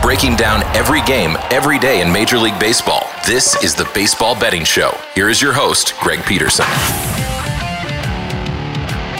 Breaking down every game, every day in Major League Baseball. This is the Baseball Betting Show. Here is your host, Greg Peterson.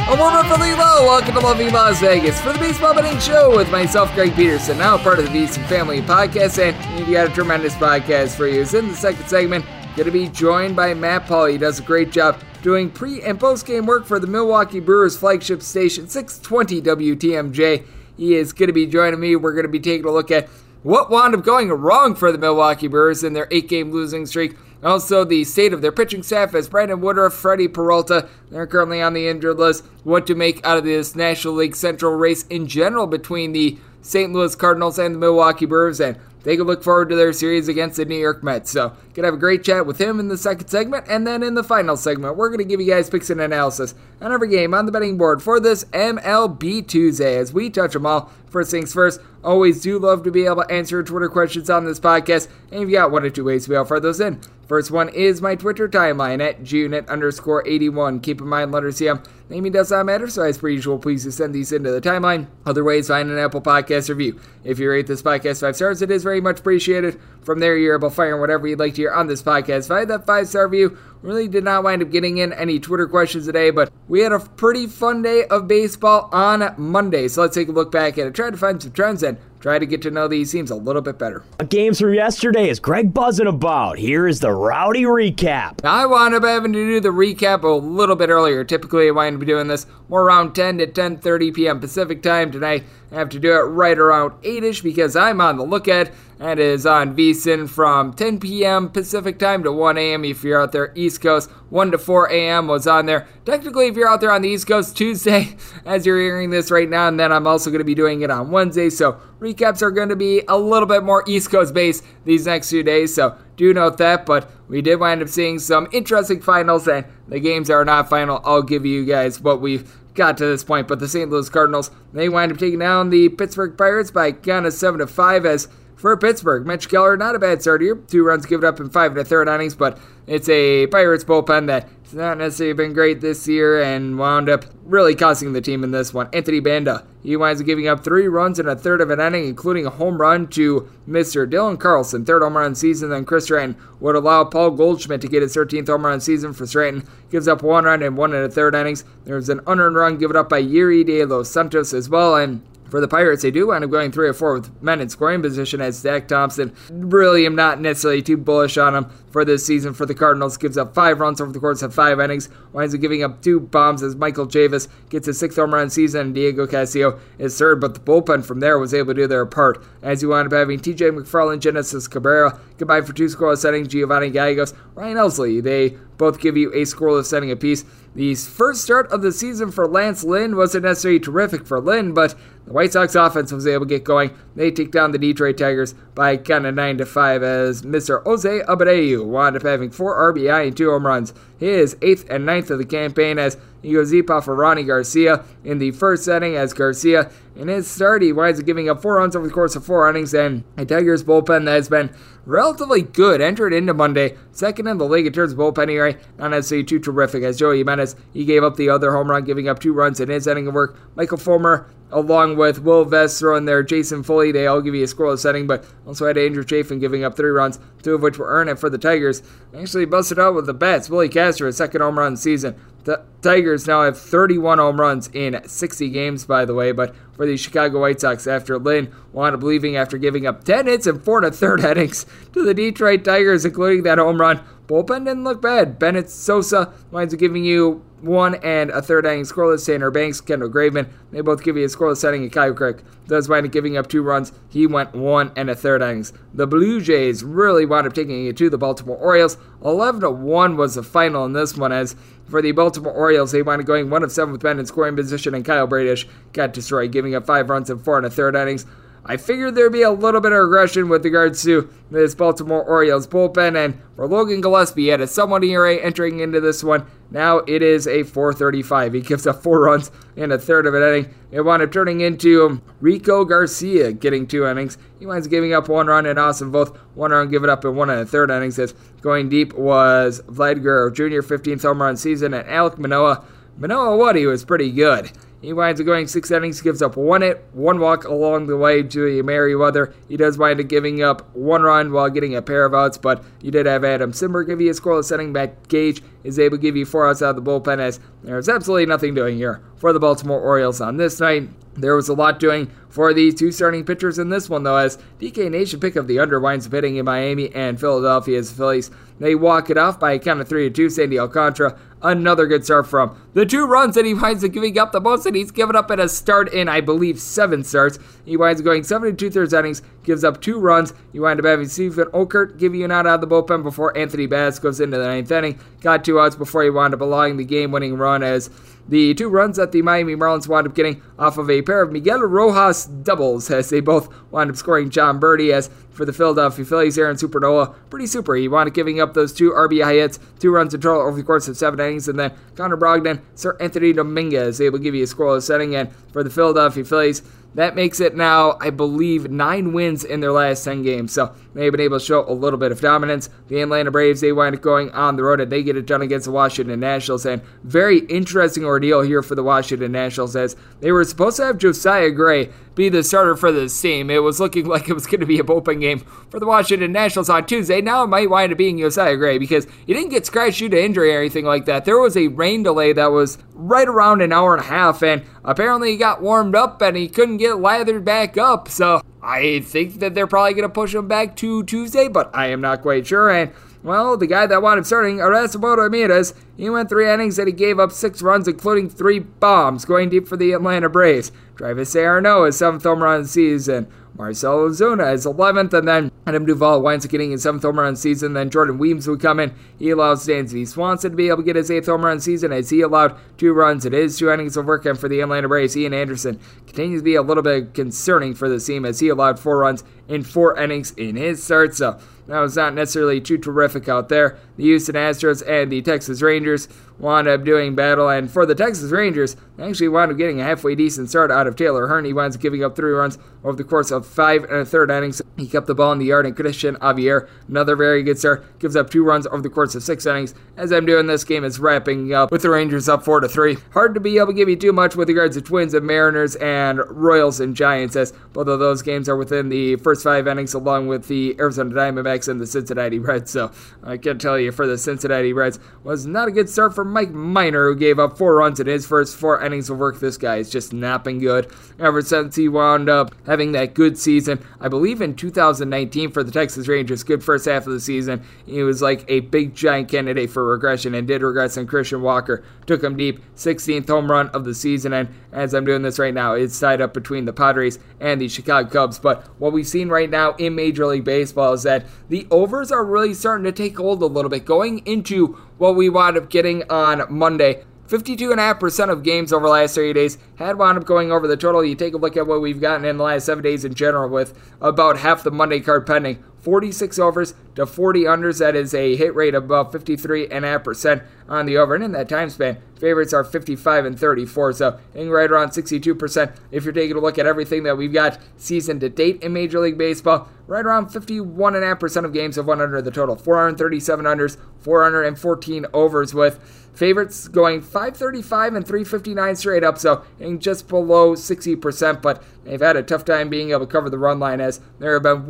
A warm from low. Welcome to loving Las Vegas for the Baseball Betting Show with myself, Greg Peterson, now part of the VSiN Family Podcast, and we've got a tremendous podcast for you. It's in the second segment. Going to be joined by Matt Pauley. He does a great job doing pre and post game work for the Milwaukee Brewers flagship station, 620 WTMJ. He is going to be joining me. We're going to be taking a look at what wound up going wrong for the Milwaukee Brewers in their eight game losing streak. Also, the state of their pitching staff as Brandon Woodruff, Freddie Peralta, they're currently on the injured list. What to make out of this National League Central race in general between the St. Louis Cardinals and the Milwaukee Brewers, and they can look forward to their series against the New York Mets. So, gonna have a great chat with him in the second segment, and then in the final segment, we're gonna give you guys picks and analysis on every game on the betting board for this MLB Tuesday as we touch them all. First things first, always do love to be able to answer Twitter questions on this podcast, and if you've got one or two ways to be able to fire those in. First one is my Twitter timeline at junit underscore 81. Keep in mind, letters here. Naming does not matter, so as per usual, please just send these into the timeline. Other ways, find an Apple Podcast review. If you rate this podcast five stars, it is very much appreciated. From there, you're able to fire whatever you'd like to hear on this podcast. Find that five star review. Really did not wind up getting in any Twitter questions today, but we had a pretty fun day of baseball on Monday. So let's take a look back at it. Try to find some trends and try to get to know these teams a little bit better. Games from yesterday is Greg buzzing about. Here is the rowdy recap. Now, I wound up having to do the recap a little bit earlier. Typically, I wind up doing this more around 10 to 10:30 p.m. Pacific time. Tonight, I have to do it right around 8ish because I'm on the lookout. That is on VSiN from 10 p.m. Pacific time to 1 a.m. if you're out there East Coast. 1 to 4 a.m. was on there. Technically, if you're out there on the East Coast, Tuesday, as you're hearing this right now, and then I'm also going to be doing it on Wednesday. So recaps are going to be a little bit more East Coast based these next few days. So do note that. But we did wind up seeing some interesting finals, and the games are not final. I'll give you guys what we've got to this point. But the St. Louis Cardinals, they wind up taking down the Pittsburgh Pirates by count of 7 to 5 as for Pittsburgh. Mitch Keller, not a bad start here. Two runs given up in five and a third innings, but it's a Pirates bullpen that has not necessarily been great this year and wound up really costing the team in this one. Anthony Banda, he winds up giving up three runs in a third of an inning, including a home run to Mr. Dylan Carlson, third home run season. Then Chris Stratton would allow Paul Goldschmidt to get his 13th home run season for Stratton. Gives up one run in one and a third innings. There's an unearned run given up by Yerry De Los Santos as well, and For the Pirates, they do wind up going three or four with men in scoring position as Zach Thompson. Really am not necessarily too bullish on him for this season for the Cardinals. Gives up five runs over the course of five innings. Winds up giving up two bombs as Michael Chavis gets his sixth home run season and Diego Castillo is third. But the bullpen from there was able to do their part as you wind up having TJ McFarland, Genesis Cabrera combined for two scoreless innings. Giovanny Gallegos, Ryan Helsley. They both give you a scoreless inning apiece. The first start of the season for Lance Lynn wasn't necessarily terrific for Lynn, but the White Sox offense was able to get going. They take down the Detroit Tigers by kind of 9 to 5 as Mr. Jose Abreu wound up having 4 RBI and 2 home runs. His 8th and ninth of the campaign as he goes deep off of Rony Garcia in the first inning as Garcia in his start he winds up giving up 4 runs over the course of 4 innings and a Tigers bullpen that has been relatively good entered into Monday. Second in the league in terms of bullpen ERA, not necessarily too terrific as Joey Jimenez, he gave up the other home run, giving up two runs in his inning of work. Michael Fulmer along with Will Vest throwing there, Jason Foley. They all give you a scoreless setting, but also had Andrew Chafin giving up three runs, two of which were earned. And for the Tigers, actually busted out with the bats. Willi Castro, his second home run season. The Tigers now have 31 home runs in 60 games, by the way, but for the Chicago White Sox after Lynn wound up leaving after giving up 10 hits and 4 and a third innings to the Detroit Tigers, including that home run. Bullpen didn't look bad. Bennett Sousa winds up giving you one and a third inning scoreless. Tanner Banks, Kendall Graveman, they both give you a scoreless setting. And Kyle Crick does wind up giving up two runs. He went one and a third innings. The Blue Jays really wound up taking it to the Baltimore Orioles. 11 to 1 was the final in this one as for the Baltimore Orioles, they wound up going one of seven with men in scoring position, and Kyle Bradish got destroyed, giving up five runs in four and a third innings. I figured there'd be a little bit of regression with regards to this Baltimore Orioles bullpen, and for Logan Gillaspie, had a somewhat ERA entering into this one. Now it is a 435. He gives up four runs in a third of an inning. It wound up turning into Rico Garcia getting two innings. He winds up giving up one run and Austin Voth one run given up in one and a third innings. As going deep was Vlad Guerrero Jr. 15th home run season and Alek Manoah. Manoah what he was pretty good. He winds up going six innings, gives up one hit, one walk along the way to a Merryweather. He does wind up giving up one run while getting a pair of outs, but you did have Adam Cimber give you a scoreless setting back. Gage is able to give you four outs out of the bullpen as there's absolutely nothing doing here for the Baltimore Orioles on this night. There was a lot doing for the two starting pitchers in this one, though, as DK Nation pick up the under winds up hitting in Miami and Philadelphia's Phillies. They walk it off by a count of 3 to 2. Sandy Alcantara another good start from the two runs that he winds up giving up the most that he's given up at a start in, I believe, seven starts. He winds up going seven and two thirds innings, gives up two runs. You wind up having Steven Okert give you an out of the bullpen before Anthony Bass goes into the ninth inning. Got two outs before he wound up allowing the game winning run as the two runs that the Miami Marlins wound up getting off of a pair of Miguel Rojas doubles as they both wound up scoring Jon Berti as for the Philadelphia Phillies, Aaron Supernoa, pretty super. He wound up giving up those two RBI hits, two runs in total over the course of seven innings, and then Connor Brogdon, Seranthony Dominguez able to give you a scoreless setting. And for the Philadelphia Phillies, that makes it now, I believe, nine wins in their last 10 games. So they've been able to show a little bit of dominance. The Atlanta Braves, they wind up going on the road and they get it done against the Washington Nationals. And very interesting ordeal here for the Washington Nationals as they were supposed to have Josiah Gray be the starter for this team. It was looking like it was going to be a bullpen game for the Washington Nationals on Tuesday. Now it might wind up being Josiah Gray because he didn't get scratched due to injury or anything like that. There was a rain delay that was right around an hour and a half, and apparently he got warmed up and he couldn't get lathered back up. So I think that they're probably going to push him back to Tuesday, but I am not quite sure. And well, the guy that wound up starting, Erasmo Ramirez, he went three innings and he gave up six runs, including three bombs, going deep for the Atlanta Braves. Travis d'Arnaud, his seventh home run season. Marcell Ozuna is 11th, and then Adam Duvall winds up getting his 7th home run season. Then Jordan Weems would come in. He allows Dansby Swanson to be able to get his 8th home run season as he allowed two runs. It is two innings of work, and for the Atlanta Braves, Ian Anderson continues to be a little bit concerning for the team as he allowed four runs in four innings in his start. So that was not necessarily too terrific out there. The Houston Astros and the Texas Rangers wound up doing battle, and for the Texas Rangers, they actually wound up getting a halfway decent start out of Taylor Hearn. He winds up giving up three runs over the course of five and a third innings. He kept the ball in the yard, and Cristian Javier, another very good start, gives up two runs over the course of six innings. As I'm doing this game, is wrapping up with the Rangers up four to three. Hard to be able to give you too much with regards to Twins and Mariners and Royals and Giants, as both of those games are within the first five innings, along with the Arizona Diamondbacks and the Cincinnati Reds. So I can tell you for the Cincinnati Reds was not a good start for Mike Minor, who gave up four runs in his first four innings of work. This guy is just not been good ever since he wound up having that good season. I believe in 2019 for the Texas Rangers, good first half of the season. He was like a big giant candidate for regression and did regress. And Christian Walker took him deep, 16th home run of the season. And as I'm doing this right now, it's tied up between the Padres and the Chicago Cubs. But what we've seen right now in Major League Baseball is that the overs are really starting to take hold a little bit. Going into what we wound up getting on Monday, 52.5% of games over the last 30 days had wound up going over the total. You take a look at what we've gotten in the last seven days in general, with about half the Monday card pending. 46 overs to 40 unders. That is a hit rate of about 53.5% on the over. And in that time span, favorites are 55 and 34. So hitting right around 62%. If you're taking a look at everything that we've got season to date in Major League Baseball, right around 51.5% of games have won under the total. 437 unders, 414 overs with favorites going 535 and 359 straight up, so just below 60%, but they've had a tough time being able to cover the run line as there have been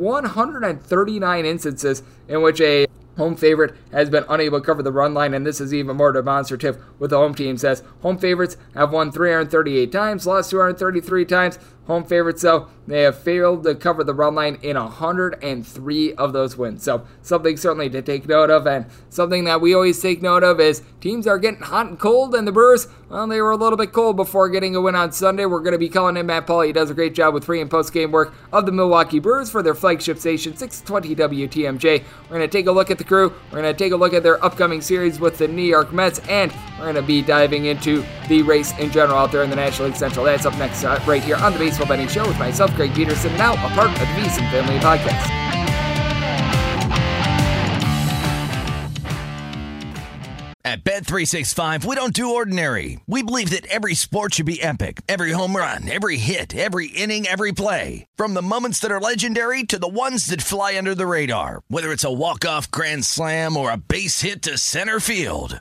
139 instances in which a home favorite has been unable to cover the run line, and this is even more demonstrative with the home team. Says home favorites have won 338 times, lost 233 times. Home favorites, though, they have failed to cover the run line in 103 of those wins. So, something certainly to take note of, and something that we always take note of is teams are getting hot and cold, and the Brewers, well, they were a little bit cold before getting a win on Sunday. We're going to be calling in Matt Pauley. He does a great job with pre and post game work of the Milwaukee Brewers for their flagship station, 620 WTMJ. We're going to take a look at the crew, we're going to take a look at their upcoming series with the New York Mets, and we're going to be diving into the race in general out there in the National League Central. That's up next, uh, right here on the Base Baseball Betting Show with myself, Greg Peterson, now a part of the VSiN Family Podcast. At Bet365, we don't do ordinary. We believe that every sport should be epic. Every home run, every hit, every inning, every play. From the moments that are legendary to the ones that fly under the radar. Whether it's a walk-off grand slam or a base hit to center field.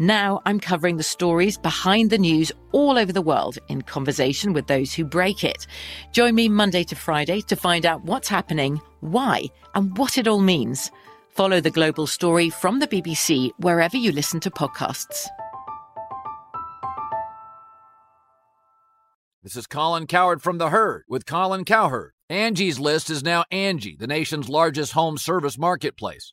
Now I'm covering the stories behind the news all over the world in conversation with those who break it. Join me Monday to Friday to find out what's happening, why, and what it all means. Follow the global story from the BBC wherever you listen to podcasts. This is Colin Cowherd from The Herd with Colin Cowherd. Angie's List is now Angie, the nation's largest home service marketplace.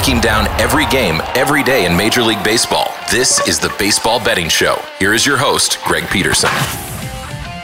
Breaking down every game, every day in Major League Baseball. This is the Baseball Betting Show. Here is your host, Greg Peterson.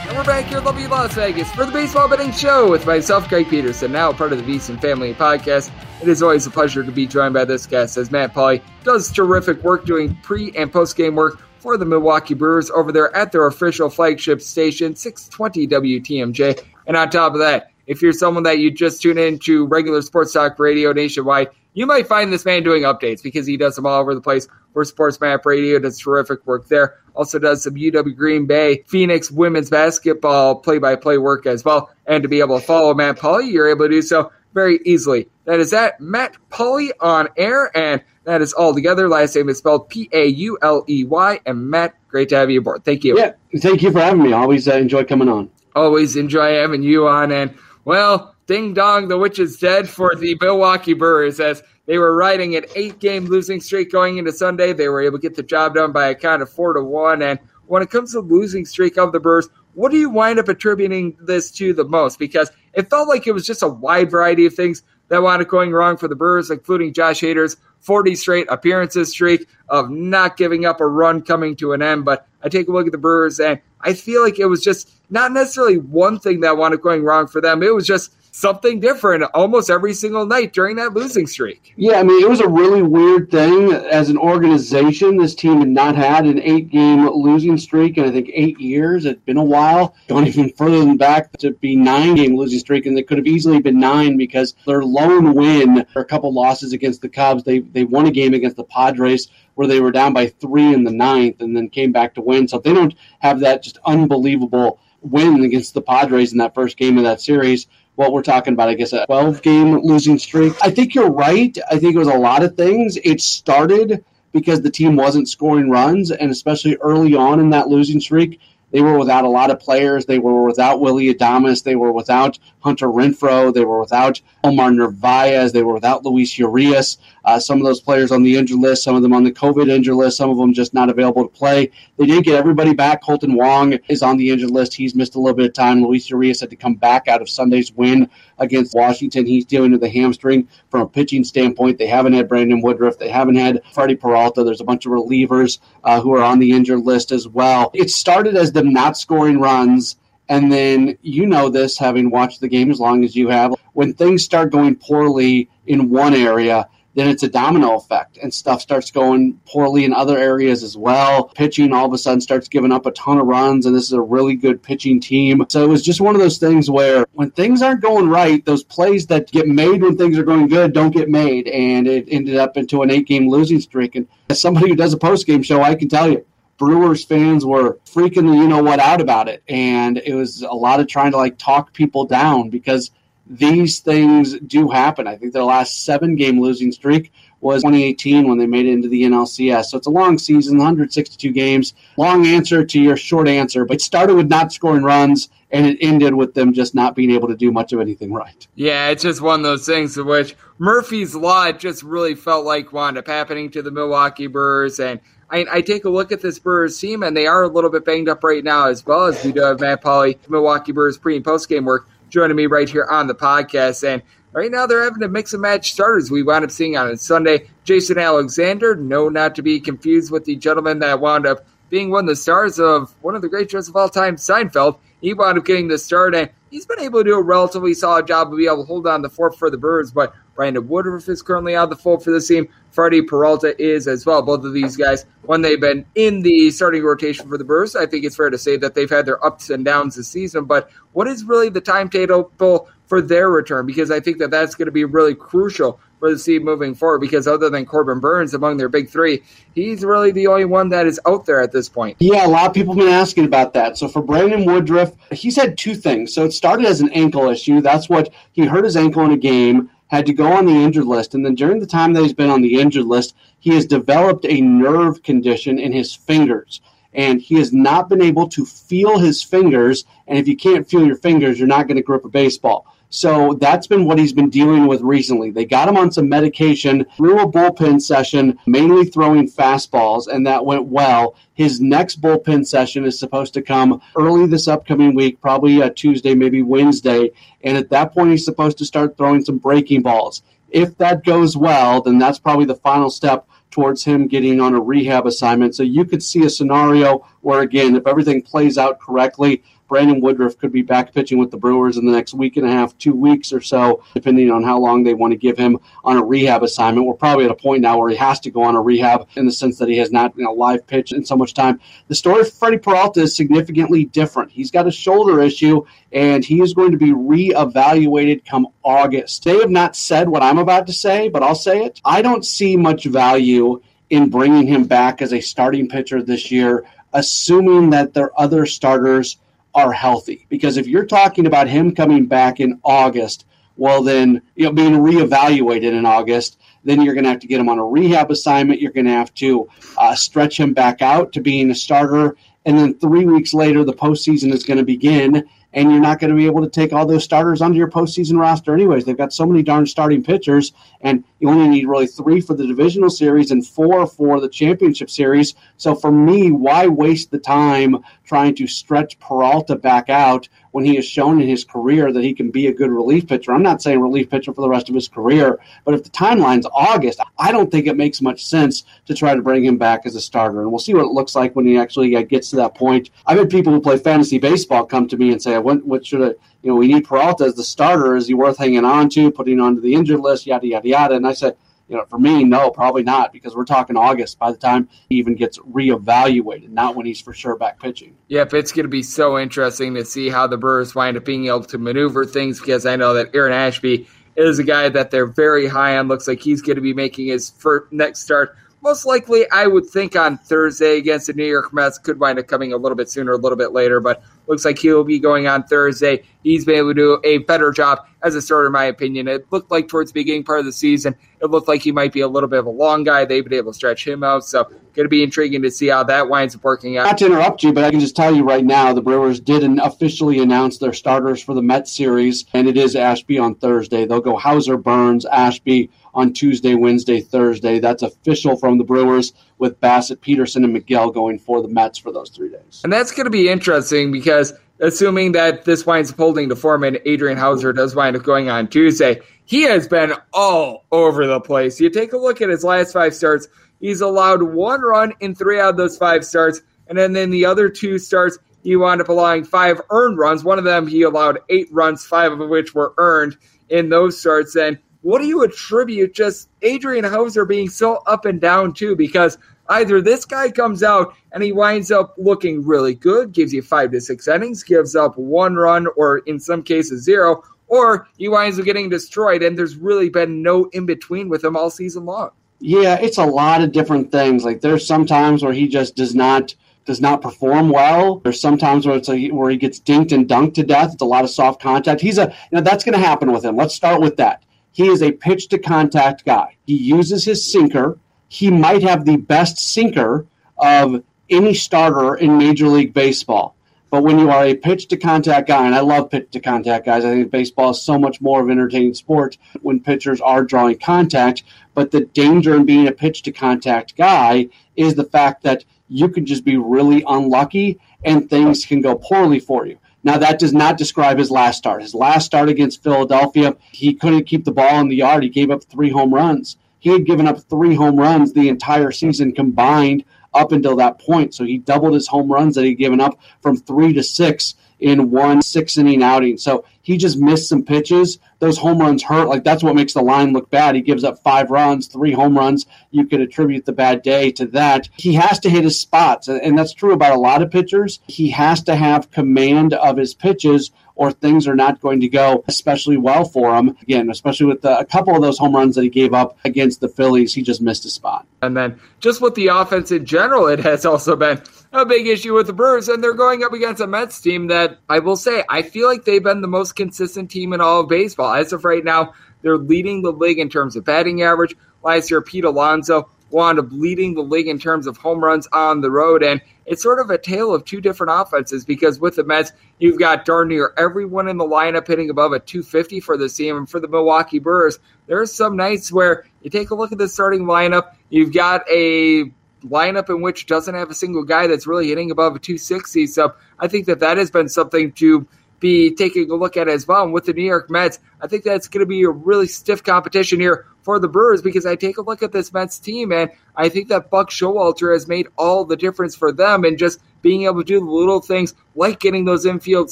And we're back here lovely Las Vegas for the Baseball Betting Show with myself, Greg Peterson, now part of the VSiN Family Podcast. It is always a pleasure to be joined by this guest as Matt Pauley does terrific work doing pre and post game work for the Milwaukee Brewers over there at their official flagship station, 620 WTMJ. And on top of that, if you're someone that you just tune in to regular sports talk radio nationwide, you might find this man doing updates because he does them all over the place for Sports Map Radio. Does terrific work there. Also does some UW Green Bay Phoenix women's basketball play by play work as well. And to be able to follow Matt Pauley, you're able to do so very easily. That is at Matt Pauley on air, and that is all together. Last name is spelled P A U L E Y. And Matt, great to have you aboard. Thank you. Yeah, thank you for having me. I always uh, enjoy coming on. Always enjoy having you on. And, well, ding dong, the witch is dead for the Milwaukee Brewers as they were riding an eight game losing streak going into Sunday. They were able to get the job done by a count of four to one. And when it comes to losing streak of the Brewers, what do you wind up attributing this to the most? Because it felt like it was just a wide variety of things that wound up going wrong for the Brewers, including Josh Hader's 40 straight appearances streak of not giving up a run coming to an end. But I take a look at the Brewers and I feel like it was just not necessarily one thing that wound up going wrong for them. It was just something different almost every single night during that losing streak. Yeah, I mean, it was a really weird thing. As an organization, this team had not had an eight game losing streak in, I think, eight years. It'd been a while. Going even further than back to be nine game losing streak, and it could have easily been nine because their lone win, or a couple losses against the Cubs, they, they won a game against the Padres where they were down by three in the ninth and then came back to win. So they don't have that just unbelievable win against the Padres in that first game of that series what we're talking about, I guess, a 12 game losing streak. I think you're right. I think it was a lot of things. It started because the team wasn't scoring runs, and especially early on in that losing streak, they were without a lot of players. They were without Willy Adames. They were without Hunter Renfroe. They were without Omar Narvaez. They were without Luis Urias. Uh, some of those players on the injured list, some of them on the COVID injured list, some of them just not available to play. They did get everybody back. Kolten Wong is on the injured list. He's missed a little bit of time. Luis Urias had to come back out of Sunday's win against Washington. He's dealing with a hamstring from a pitching standpoint. They haven't had Brandon Woodruff. They haven't had Freddie Peralta. There's a bunch of relievers uh, who are on the injured list as well. It started as them not scoring runs. And then you know this, having watched the game as long as you have. When things start going poorly in one area, then it's a domino effect and stuff starts going poorly in other areas as well. Pitching all of a sudden starts giving up a ton of runs, and this is a really good pitching team. So it was just one of those things where when things aren't going right, those plays that get made when things are going good don't get made, and it ended up into an eight game losing streak. And as somebody who does a post game show, I can tell you. Brewers fans were freaking you know what out about it. And it was a lot of trying to like talk people down because these things do happen. I think their last seven game losing streak was 2018 when they made it into the NLCS. So it's a long season, 162 games. Long answer to your short answer, but started with not scoring runs and it ended with them just not being able to do much of anything right. Yeah, it's just one of those things in which Murphy's Law just really felt like wound up happening to the Milwaukee Brewers. And I, I, take a look at this Brewers team, and they are a little bit banged up right now as well as we do have Matt Pauley, Milwaukee Brewers pre and post game work joining me right here on the podcast. And right now they're having to mix and match starters. We wound up seeing on Sunday Jason Alexander, no, not to be confused with the gentleman that wound up being one of the stars of one of the great shows of all time, Seinfeld. He wound up getting the start, and he's been able to do a relatively solid job of being able to hold on the fort for the Birds. But Brandon Woodruff is currently out of the fold for this team. Freddie Peralta is as well. Both of these guys, when they've been in the starting rotation for the Brewers, I think it's fair to say that they've had their ups and downs this season. But what is really the timetable for their return because I think that that's going to be really crucial for the team moving forward because other than Corbin Burnes among their big three, he's really the only one that is out there at this point. Yeah, a lot of people have been asking about that. So for Brandon Woodruff, he's had two things. So it started as an ankle issue. That's what he hurt his ankle in a game, had to go on the injured list. And then during the time that he's been on the injured list, he has developed a nerve condition in his fingers. And he has not been able to feel his fingers. And if you can't feel your fingers, you're not going to grip a baseball. So that's been what he's been dealing with recently. They got him on some medication through a bullpen session, mainly throwing fastballs, and that went well. His next bullpen session is supposed to come early this upcoming week, probably a Tuesday, maybe Wednesday. And at that point, he's supposed to start throwing some breaking balls. If that goes well, then that's probably the final step towards him getting on a rehab assignment. So you could see a scenario where, again, if everything plays out correctly, Brandon Woodruff could be back pitching with the Brewers in the next week and a half, two weeks or so, depending on how long they want to give him on a rehab assignment. We're probably at a point now where he has to go on a rehab in the sense that he has not you know, live pitched in so much time. The story of Freddie Peralta is significantly different. He's got a shoulder issue, and he is going to be reevaluated come August. They have not said what I'm about to say, but I'll say it. I don't see much value in bringing him back as a starting pitcher this year, assuming that their other starters are healthy. Because if you're talking about him coming back in August, well, then, you know, being reevaluated in August, then you're going to have to get him on a rehab assignment. You're going to have to uh, stretch him back out to being a starter. And then three weeks later, the postseason is going to begin and you're not going to be able to take all those starters onto your postseason roster anyways. They've got so many darn starting pitchers, and you only need really three for the divisional series and four for the championship series. So for me, why waste the time trying to stretch Peralta back out when he has shown in his career that he can be a good relief pitcher? I'm not saying relief pitcher for the rest of his career, but if the timeline's August, I don't think it makes much sense to try to bring him back as a starter. And we'll see what it looks like when he actually uh, gets to that point. I've had people who play fantasy baseball come to me and say, what, what should I, you know, we need Peralta as the starter. Is he worth hanging on to, putting onto the injured list, yada, yada, yada. And I said, you know, for me, no, probably not, because we're talking August by the time he even gets reevaluated, not when he's for sure back pitching. Yep, it's going to be so interesting to see how the Brewers wind up being able to maneuver things because I know that Aaron Ashby is a guy that they're very high on. Looks like he's going to be making his first next start most likely, I would think on Thursday against the New York Mets could wind up coming a little bit sooner, a little bit later, but looks like he'll be going on Thursday. He's been able to do a better job as a starter, in my opinion. It looked like towards the beginning part of the season, it looked like he might be a little bit of a long guy. They've been able to stretch him out, so going to be intriguing to see how that winds up working out. Not to interrupt you, but I can just tell you right now, the Brewers did officially announce their starters for the Mets series, and it is Ashby on Thursday. They'll go Houser, Burnes, Ashby on Tuesday, Wednesday, Thursday. That's official from the Brewers with Bassitt, Peterson, and Megill going for the Mets for those three days. And that's going to be interesting because assuming that this winds up holding to form and Adrian Houser does wind up going on Tuesday, he has been all over the place. You take a look at his last five starts, he's allowed one run in three out of those five starts. And then in the other two starts, he wound up allowing five earned runs. One of them, he allowed eight runs, five of which were earned in those starts. And what do you attribute just Adrian Houser being so up and down too? Because either this guy comes out and he winds up looking really good, gives you five to six innings, gives up one run or in some cases zero, or he winds up getting destroyed, and there's really been no in between with him all season long. Yeah, it's a lot of different things. Like there's sometimes where he just does not does not perform well. There's sometimes where it's a, where he gets dinked and dunked to death. It's a lot of soft contact. He's a you know that's going to happen with him. Let's start with that. He is a pitch to contact guy. He uses his sinker. He might have the best sinker of any starter in Major League Baseball. But when you are a pitch to contact guy, and I love pitch to contact guys, I think baseball is so much more of an entertaining sport when pitchers are drawing contact. But the danger in being a pitch to contact guy is the fact that you can just be really unlucky and things can go poorly for you. Now, that does not describe his last start. His last start against Philadelphia, he couldn't keep the ball in the yard. He gave up three home runs. He had given up three home runs the entire season combined up until that point. So he doubled his home runs that he'd given up from three to six in one six inning outing. So he just missed some pitches. Those home runs hurt. Like that's what makes the line look bad. He gives up five runs, three home runs. You could attribute the bad day to that. He has to hit his spots, and that's true about a lot of pitchers. He has to have command of his pitches or things are not going to go especially well for him. Again, especially with the, a couple of those home runs that he gave up against the Phillies, he just missed a spot. And then just with the offense in general, it has also been a big issue with the Brewers, and they're going up against a Mets team that I will say I feel like they've been the most consistent team in all of baseball. As of right now, they're leading the league in terms of batting average. Last year, Pete Alonso wound up leading the league in terms of home runs on the road. And it's sort of a tale of two different offenses because with the Mets, you've got darn near everyone in the lineup hitting above a 250 for the team. And for the Milwaukee Brewers, there's some nights where you take a look at the starting lineup, you've got a lineup in which doesn't have a single guy that's really hitting above a 260. So I think that that has been something to be taking a look at as well. And with the New York Mets, I think that's going to be a really stiff competition here for the Brewers because I take a look at this Mets team and I think that Buck Showalter has made all the difference for them and just being able to do the little things like getting those infield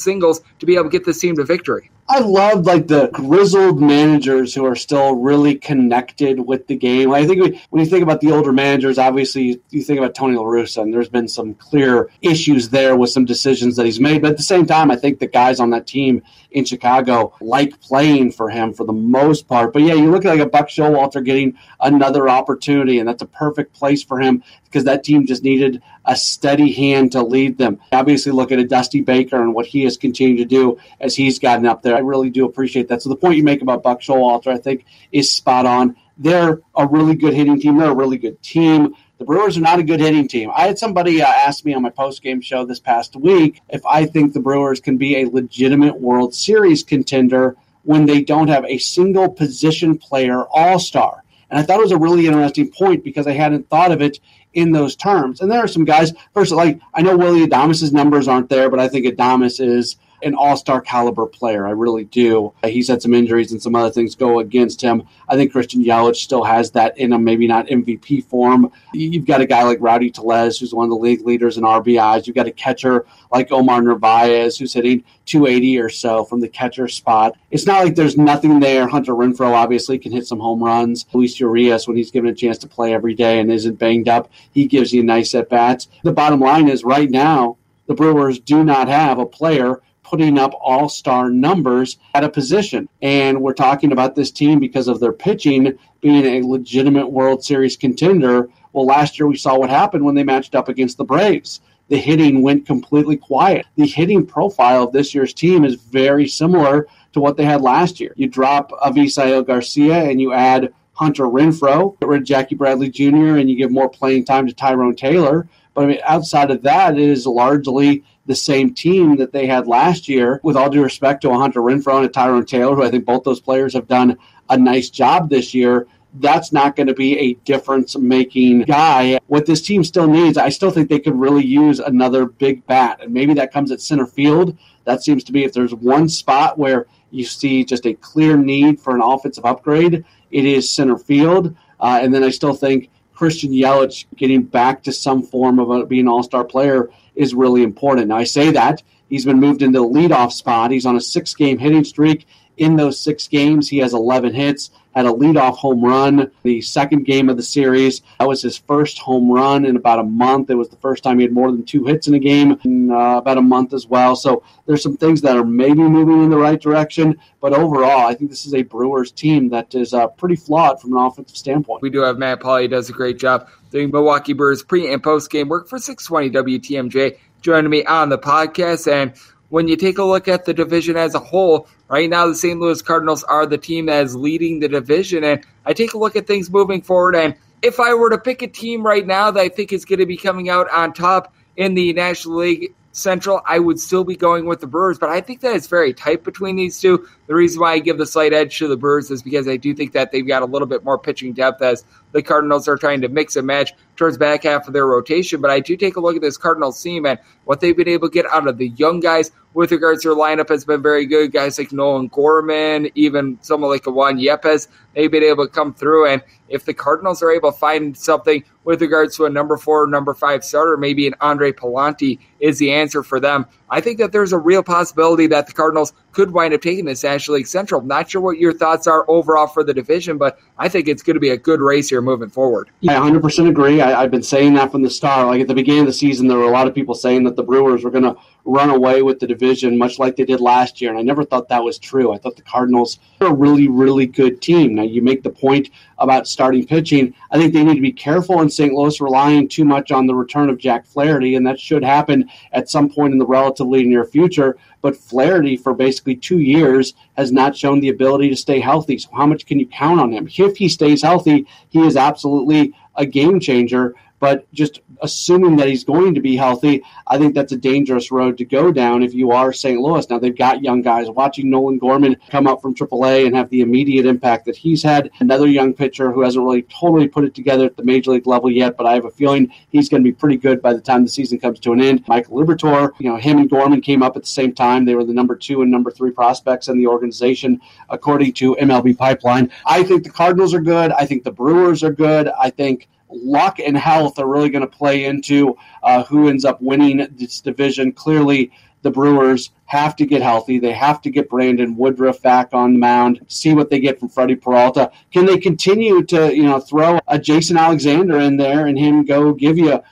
singles to be able to get this team to victory. I love like the grizzled managers who are still really connected with the game. I think we, when you think about the older managers, obviously you think about Tony La Russa, and there's been some clear issues there with some decisions that he's made. But at the same time, I think the guys on that team in Chicago like playing for him for the most part. But yeah, you look at like a Buck Showalter getting another opportunity, and that's a perfect place for him because that team just needed a steady hand to lead them. Obviously, look at a Dusty Baker and what he has continued to do as he's gotten up there. I really do appreciate that. So the point you make about Buck Showalter, I think, is spot on. They're a really good hitting team. They're a really good team. The Brewers are not a good hitting team. I had somebody uh, ask me on my post game show this past week if I think the Brewers can be a legitimate World Series contender when they don't have a single position player all star. And I thought it was a really interesting point because I hadn't thought of it in those terms. And there are some guys, first, like I know Willy Adames' numbers aren't there, but I think Adames is an all star caliber player. I really do. Uh, he's had some injuries and some other things go against him. I think Christian Yelich still has that in him, maybe not MVP form. You've got a guy like Rowdy Tellez, who's one of the league leaders in RBIs. You've got a catcher like Omar Narvaez, who's hitting 280 or so from the catcher spot. It's not like there's nothing there. Hunter Renfroe obviously can hit some home runs. Luis Urias, when he's given a chance to play every day and isn't banged up, he gives you nice at bats. The bottom line is right now, the Brewers do not have a player putting up all star numbers at a position. And we're talking about this team because of their pitching being a legitimate World Series contender. Well, last year we saw what happened when they matched up against the Braves. The hitting went completely quiet. The hitting profile of this year's team is very similar to what they had last year. You drop Avisail Garcia and you add Hunter Renfroe, get rid of Jackie Bradley Jr., and you give more playing time to Tyrone Taylor. But I mean, outside of that, it is largely the same team that they had last year. With all due respect to Hunter Renfroe and Tyrone Taylor, who I think both those players have done a nice job this year, that's not going to be a difference making guy. What this team still needs, I still think they could really use another big bat. And maybe that comes at center field. That seems to be if there's one spot where you see just a clear need for an offensive upgrade, it is center field. Uh, and then I still think Christian Yelich getting back to some form of a, being an all star player is really important. Now, I say that he's been moved into the leadoff spot. He's on a six game hitting streak. In those six games, he has 11 hits had a leadoff home run the second game of the series. That was his first home run in about a month. It was the first time he had more than two hits in a game in uh, about a month as well. So there's some things that are maybe moving in the right direction. But overall, I think this is a Brewers team that is uh, pretty flawed from an offensive standpoint. We do have Matt Pauley does a great job doing Milwaukee Brewers pre and post game work for 620 WTMJ. Joining me on the podcast and when you take a look at the division as a whole, right now the St. Louis Cardinals are the team that is leading the division. And I take a look at things moving forward. And if I were to pick a team right now that I think is going to be coming out on top in the National League Central, I would still be going with the Brewers, but I think that it's very tight between these two. The reason why I give the slight edge to the Brewers is because I do think that they've got a little bit more pitching depth as the Cardinals are trying to mix and match towards back half of their rotation. But I do take a look at this Cardinals team and what they've been able to get out of the young guys with regards to their lineup has been very good. Guys like Nolan Gorman, even someone like Juan Yepez, they've been able to come through. And if the Cardinals are able to find something with regards to a number four, number five starter, maybe an Andre Pallante is the answer for them. I think that there's a real possibility that the Cardinals could wind up taking this National League Central. Not sure what your thoughts are overall for the division, but I think it's going to be a good race here moving forward. Yeah, 100% agree. I, have been saying that from the start. Like at the beginning of the season, there were a lot of people saying that the Brewers were going to run away with the division much like they did last year. And I never thought that was true. I thought the Cardinals are a really, really good team. Now, you make the point about starting pitching. I think they need to be careful in St. Louis relying too much on the return of Jack Flaherty, and that should happen at some point in the relatively near future. But Flaherty, for basically two years, has not shown the ability to stay healthy. So, how much can you count on him? If he stays healthy, he is absolutely a game changer. But just assuming that he's going to be healthy, I think that's a dangerous road to go down if you are St. Louis. Now, they've got young guys. Watching Nolan Gorman come up from AAA and have the immediate impact that he's had, another young pitcher who hasn't really totally put it together at the major league level yet, but I have a feeling he's going to be pretty good by the time the season comes to an end. Michael Liberatore, you know, him and Gorman came up at the same time. They were the number two and number three prospects in the organization, according to MLB Pipeline. I think the Cardinals are good. I think the Brewers are good. I think luck and health are really going to play into uh, who ends up winning this division. Clearly, the Brewers have to get healthy. They have to get Brandon Woodruff back on the mound, see what they get from Freddie Peralta. Can they continue to, you know, throw a Jason Alexander in there and him go give you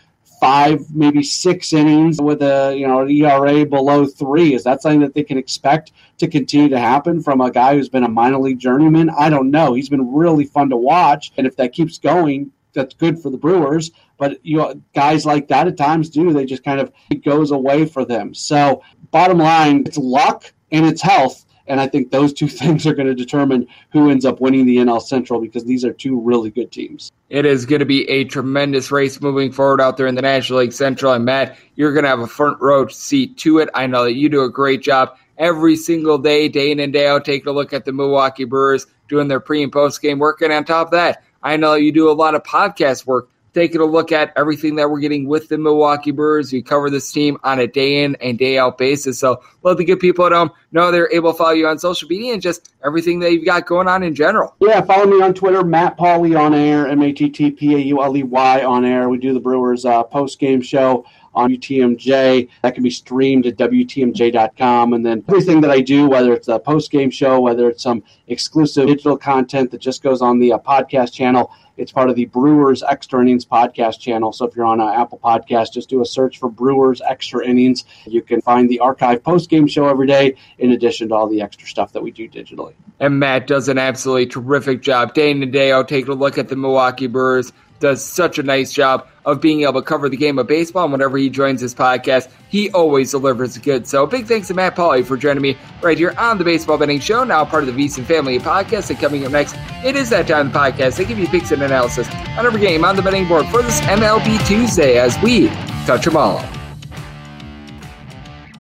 five, maybe six innings with a, you know, an ERA below three? Is that something that they can expect to continue to happen from a guy who's been a minor league journeyman? I don't know. He's been really fun to watch. And if that keeps going, that's good for the Brewers. But you know, guys like that at times do. They just kind of it goes away for them. So bottom line, it's luck and it's health. And I think those two things are going to determine who ends up winning the NL Central because these are two really good teams. It is going to be a tremendous race moving forward out there in the National League Central. And Matt, you're going to have a front row seat to it. I know that you do a great job every single day, day in and day out, taking a look at the Milwaukee Brewers, doing their pre and post game work. And on top of that, I know you do a lot of podcast work, taking a look at everything that we're getting with the Milwaukee Brewers. We cover this team on a day in and day out basis. So let the good people at home know they're able to follow you on social media and just everything that you've got going on in general. Yeah, follow me on Twitter, Matt Pauley on air, M A T T P A U L E Y on air. We do the Brewers uh, post game show on UTMJ. That can be streamed at WTMJ.com. And then everything that I do, whether it's a post game show, whether it's some exclusive digital content that just goes on the uh, podcast channel, it's part of the Brewers Extra Innings podcast channel. So if you're on an Apple Podcast, just do a search for Brewers Extra Innings. You can find the archive post game show every day, in addition to all the extra stuff that we do digitally. And Matt does an absolutely terrific job day in and day out taking a look at the Milwaukee Brewers does such a nice job of being able to cover the game of baseball. And whenever he joins this podcast, he always delivers good. So big thanks to Matt Pauley for joining me right here on the Baseball Betting Show, now part of the VSiN Family Podcast. And coming up next, it is that time of the podcast. They give you picks and analysis on every game on the betting board for this MLB Tuesday as we touch them all.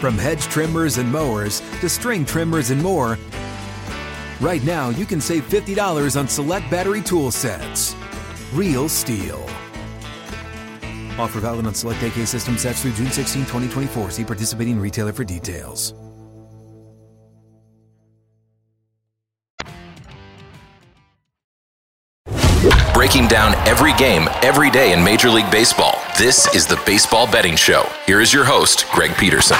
From hedge trimmers and mowers to string trimmers and more, right now you can save $50 on select battery tool sets. Real STIHL. Offer valid on select AK system sets through June 16, 2024. See participating retailer for details. Breaking down every game, every day in Major League Baseball. This is the Baseball Betting Show. Here is your host, Greg Peterson.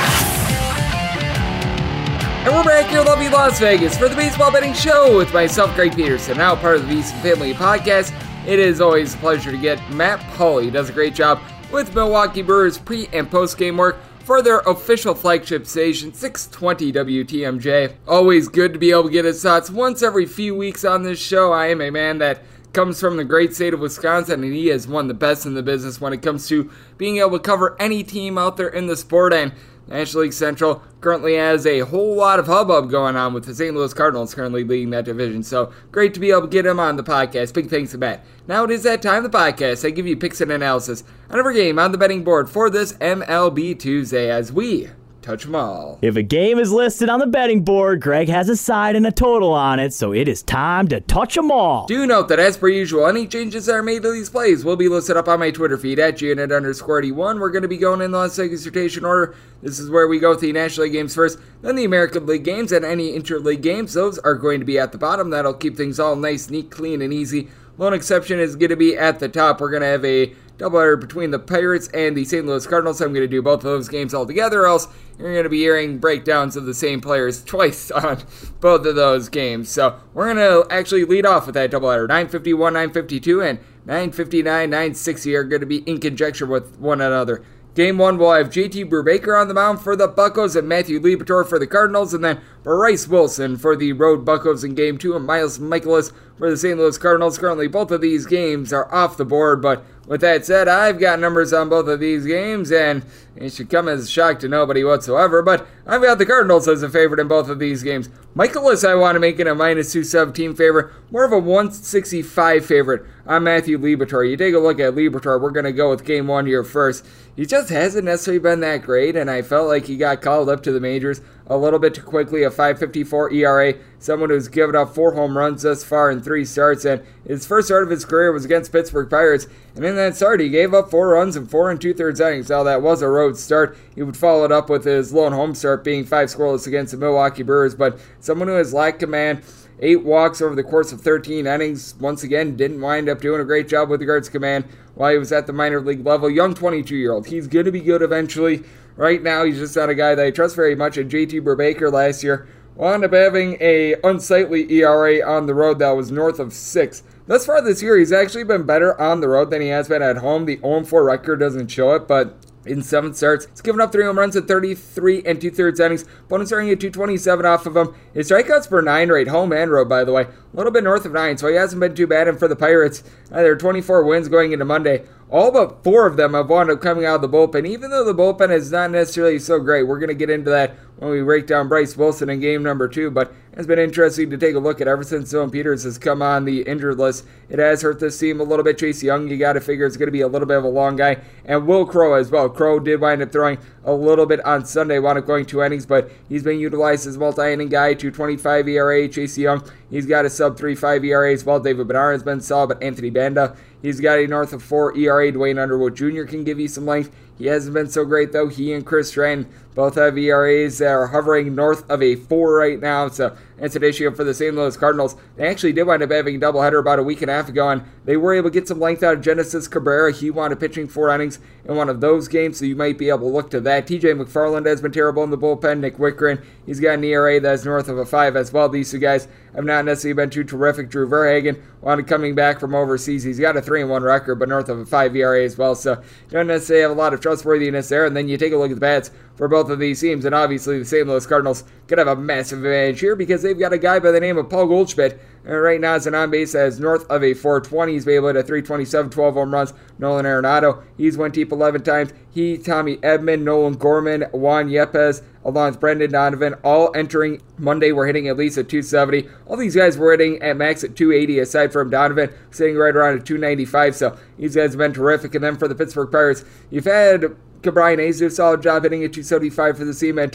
And we're back here in lovely Las Vegas for the Baseball Betting Show with myself, Greg Peterson, now part of the VSiN Family Podcast. It is always a pleasure to get Matt Pauley. He does a great job with Milwaukee Brewers pre and post game work for their official flagship station, 620 WTMJ. Always good to be able to get his thoughts once every few weeks on this show. I am a man that comes from the great state of Wisconsin, and he is one of the best in the business when it comes to being able to cover any team out there in the sport. And National League Central currently has a whole lot of hubbub going on with the St. Louis Cardinals currently leading that division. So great to be able to get him on the podcast. Big thanks to Matt. Now it is that time of the podcast. I give you picks and analysis on every game on the betting board for this MLB Tuesday as we touch them all. If a game is listed on the betting board, Greg has a side and a total on it, so it is time to touch them all. Do note that as per usual, any changes that are made to these plays will be listed up on my Twitter feed at GNet underscore 81. We're going to be going in the Las Vegas rotation order. This is where we go with the National League games first, then the American League games, and any interleague games. Those are going to be at the bottom. That'll keep things all nice, neat, clean, and easy. Lone exception is going to be at the top. We're going to have a doubleheader between the Pirates and the St. Louis Cardinals. I'm going to do both of those games all together, else you're going to be hearing breakdowns of the same players twice on both of those games. So we're going to actually lead off with that doubleheader. 951, 952, and 959, 960 are going to be in conjecture with one another. Game one will have JT Brubaker on the mound for the Buckos and Matthew Liberatore for the Cardinals, and then Bryce Wilson for the Road Buckos in game two, and Miles Mikolas for the St. Louis Cardinals. Currently, both of these games are off the board, but with that said, I've got numbers on both of these games, and it should come as a shock to nobody whatsoever. But I've got the Cardinals as a favorite in both of these games. Mikolas, I want to make it a minus 217 favorite, more of a 165 favorite on Matthew Liberatore. You take a look at Liberatore, we're going to go with game one here first. He just hasn't necessarily been that great, and I felt like he got called up to the majors a little bit too quickly. A 5.54 ERA, someone who's given up four home runs thus far in three starts, and his first start of his career was against Pittsburgh Pirates. And in that start, he gave up four runs in four and two thirds innings. Now that was a road start. He would follow it up with his lone home start, being five scoreless against the Milwaukee Brewers. But someone who has lacked command. Eight walks over the course of 13 innings. Once again, didn't wind up doing a great job with regards to command while he was at the minor league level. Young 22 year old. He's going to be good eventually. Right now, he's just not a guy that I trust very much. And JT Brubaker last year wound up having a unsightly ERA on the road that was north of six. Thus far this year, he's actually been better on the road than he has been at home. The 0-4 record doesn't show it, but in seven starts. He's given up three home runs at 33 and two thirds innings. Opponents starting at 227 off of him. His strikeouts per nine rate, home and road, by the way, a little bit north of nine, so he hasn't been too bad. And for the Pirates, uh, there are 24 wins going into Monday. All but four of them have wound up coming out of the bullpen, even though the bullpen is not necessarily so great. We're going to get into that when we break down Bryce Wilson in game number two. But it's been interesting to take a look at ever since Dillon Peters has come on the injured list. It has hurt this team a little bit. Chase De Jong, you got to figure, is going to be a little bit of a long guy. And Will Crowe as well. Crowe did wind up throwing a little bit on Sunday, wound up going two innings, but he's been utilized as a multi inning guy, 225 ERA. Chase De Jong, he's got a sub 3.5 ERA as well. David Bednar has been solid, but Anthony Banda, he's got a north of 4 ERA. Duane Underwood Jr. can give you some length. He hasn't been so great though. He and Chris Stratton both have ERAs that are hovering north of a four right now. So it's an issue for the St. Louis Cardinals. They actually did wind up having a doubleheader about a week and a half ago, and they were able to get some length out of Genesis Cabrera. He wound up pitching four innings in one of those games, so you might be able to look to that. TJ McFarland has been terrible in the bullpen. Nick Wittgren, he's got an ERA that's north of a five as well. These two guys have not necessarily been too terrific. Drew Verhagen wanted coming back from overseas. He's got a 3 and 1 record, but north of a 5 ERA as well. So you don't necessarily have a lot of trustworthiness there. And then you take a look at the bats for both of these teams. And obviously, the St. Louis Cardinals could have a massive advantage here because they've got a guy by the name of Paul Goldschmidt. And right now, it's an on base as north of a 420. He's able to 327, 12 home runs. Nolan Arenado, he's went deep 11 times. He, Tommy Edman, Nolan Gorman, Juan Yepez, along with Brendan Donovan, all entering Monday. We're hitting at least at 270. All these guys were hitting at max at 280, aside from Donovan sitting right around at 295. So these guys have been terrific. And then for the Pittsburgh Pirates, you've had Ke'Bryan Hayes do a solid job hitting at 275 for the team, and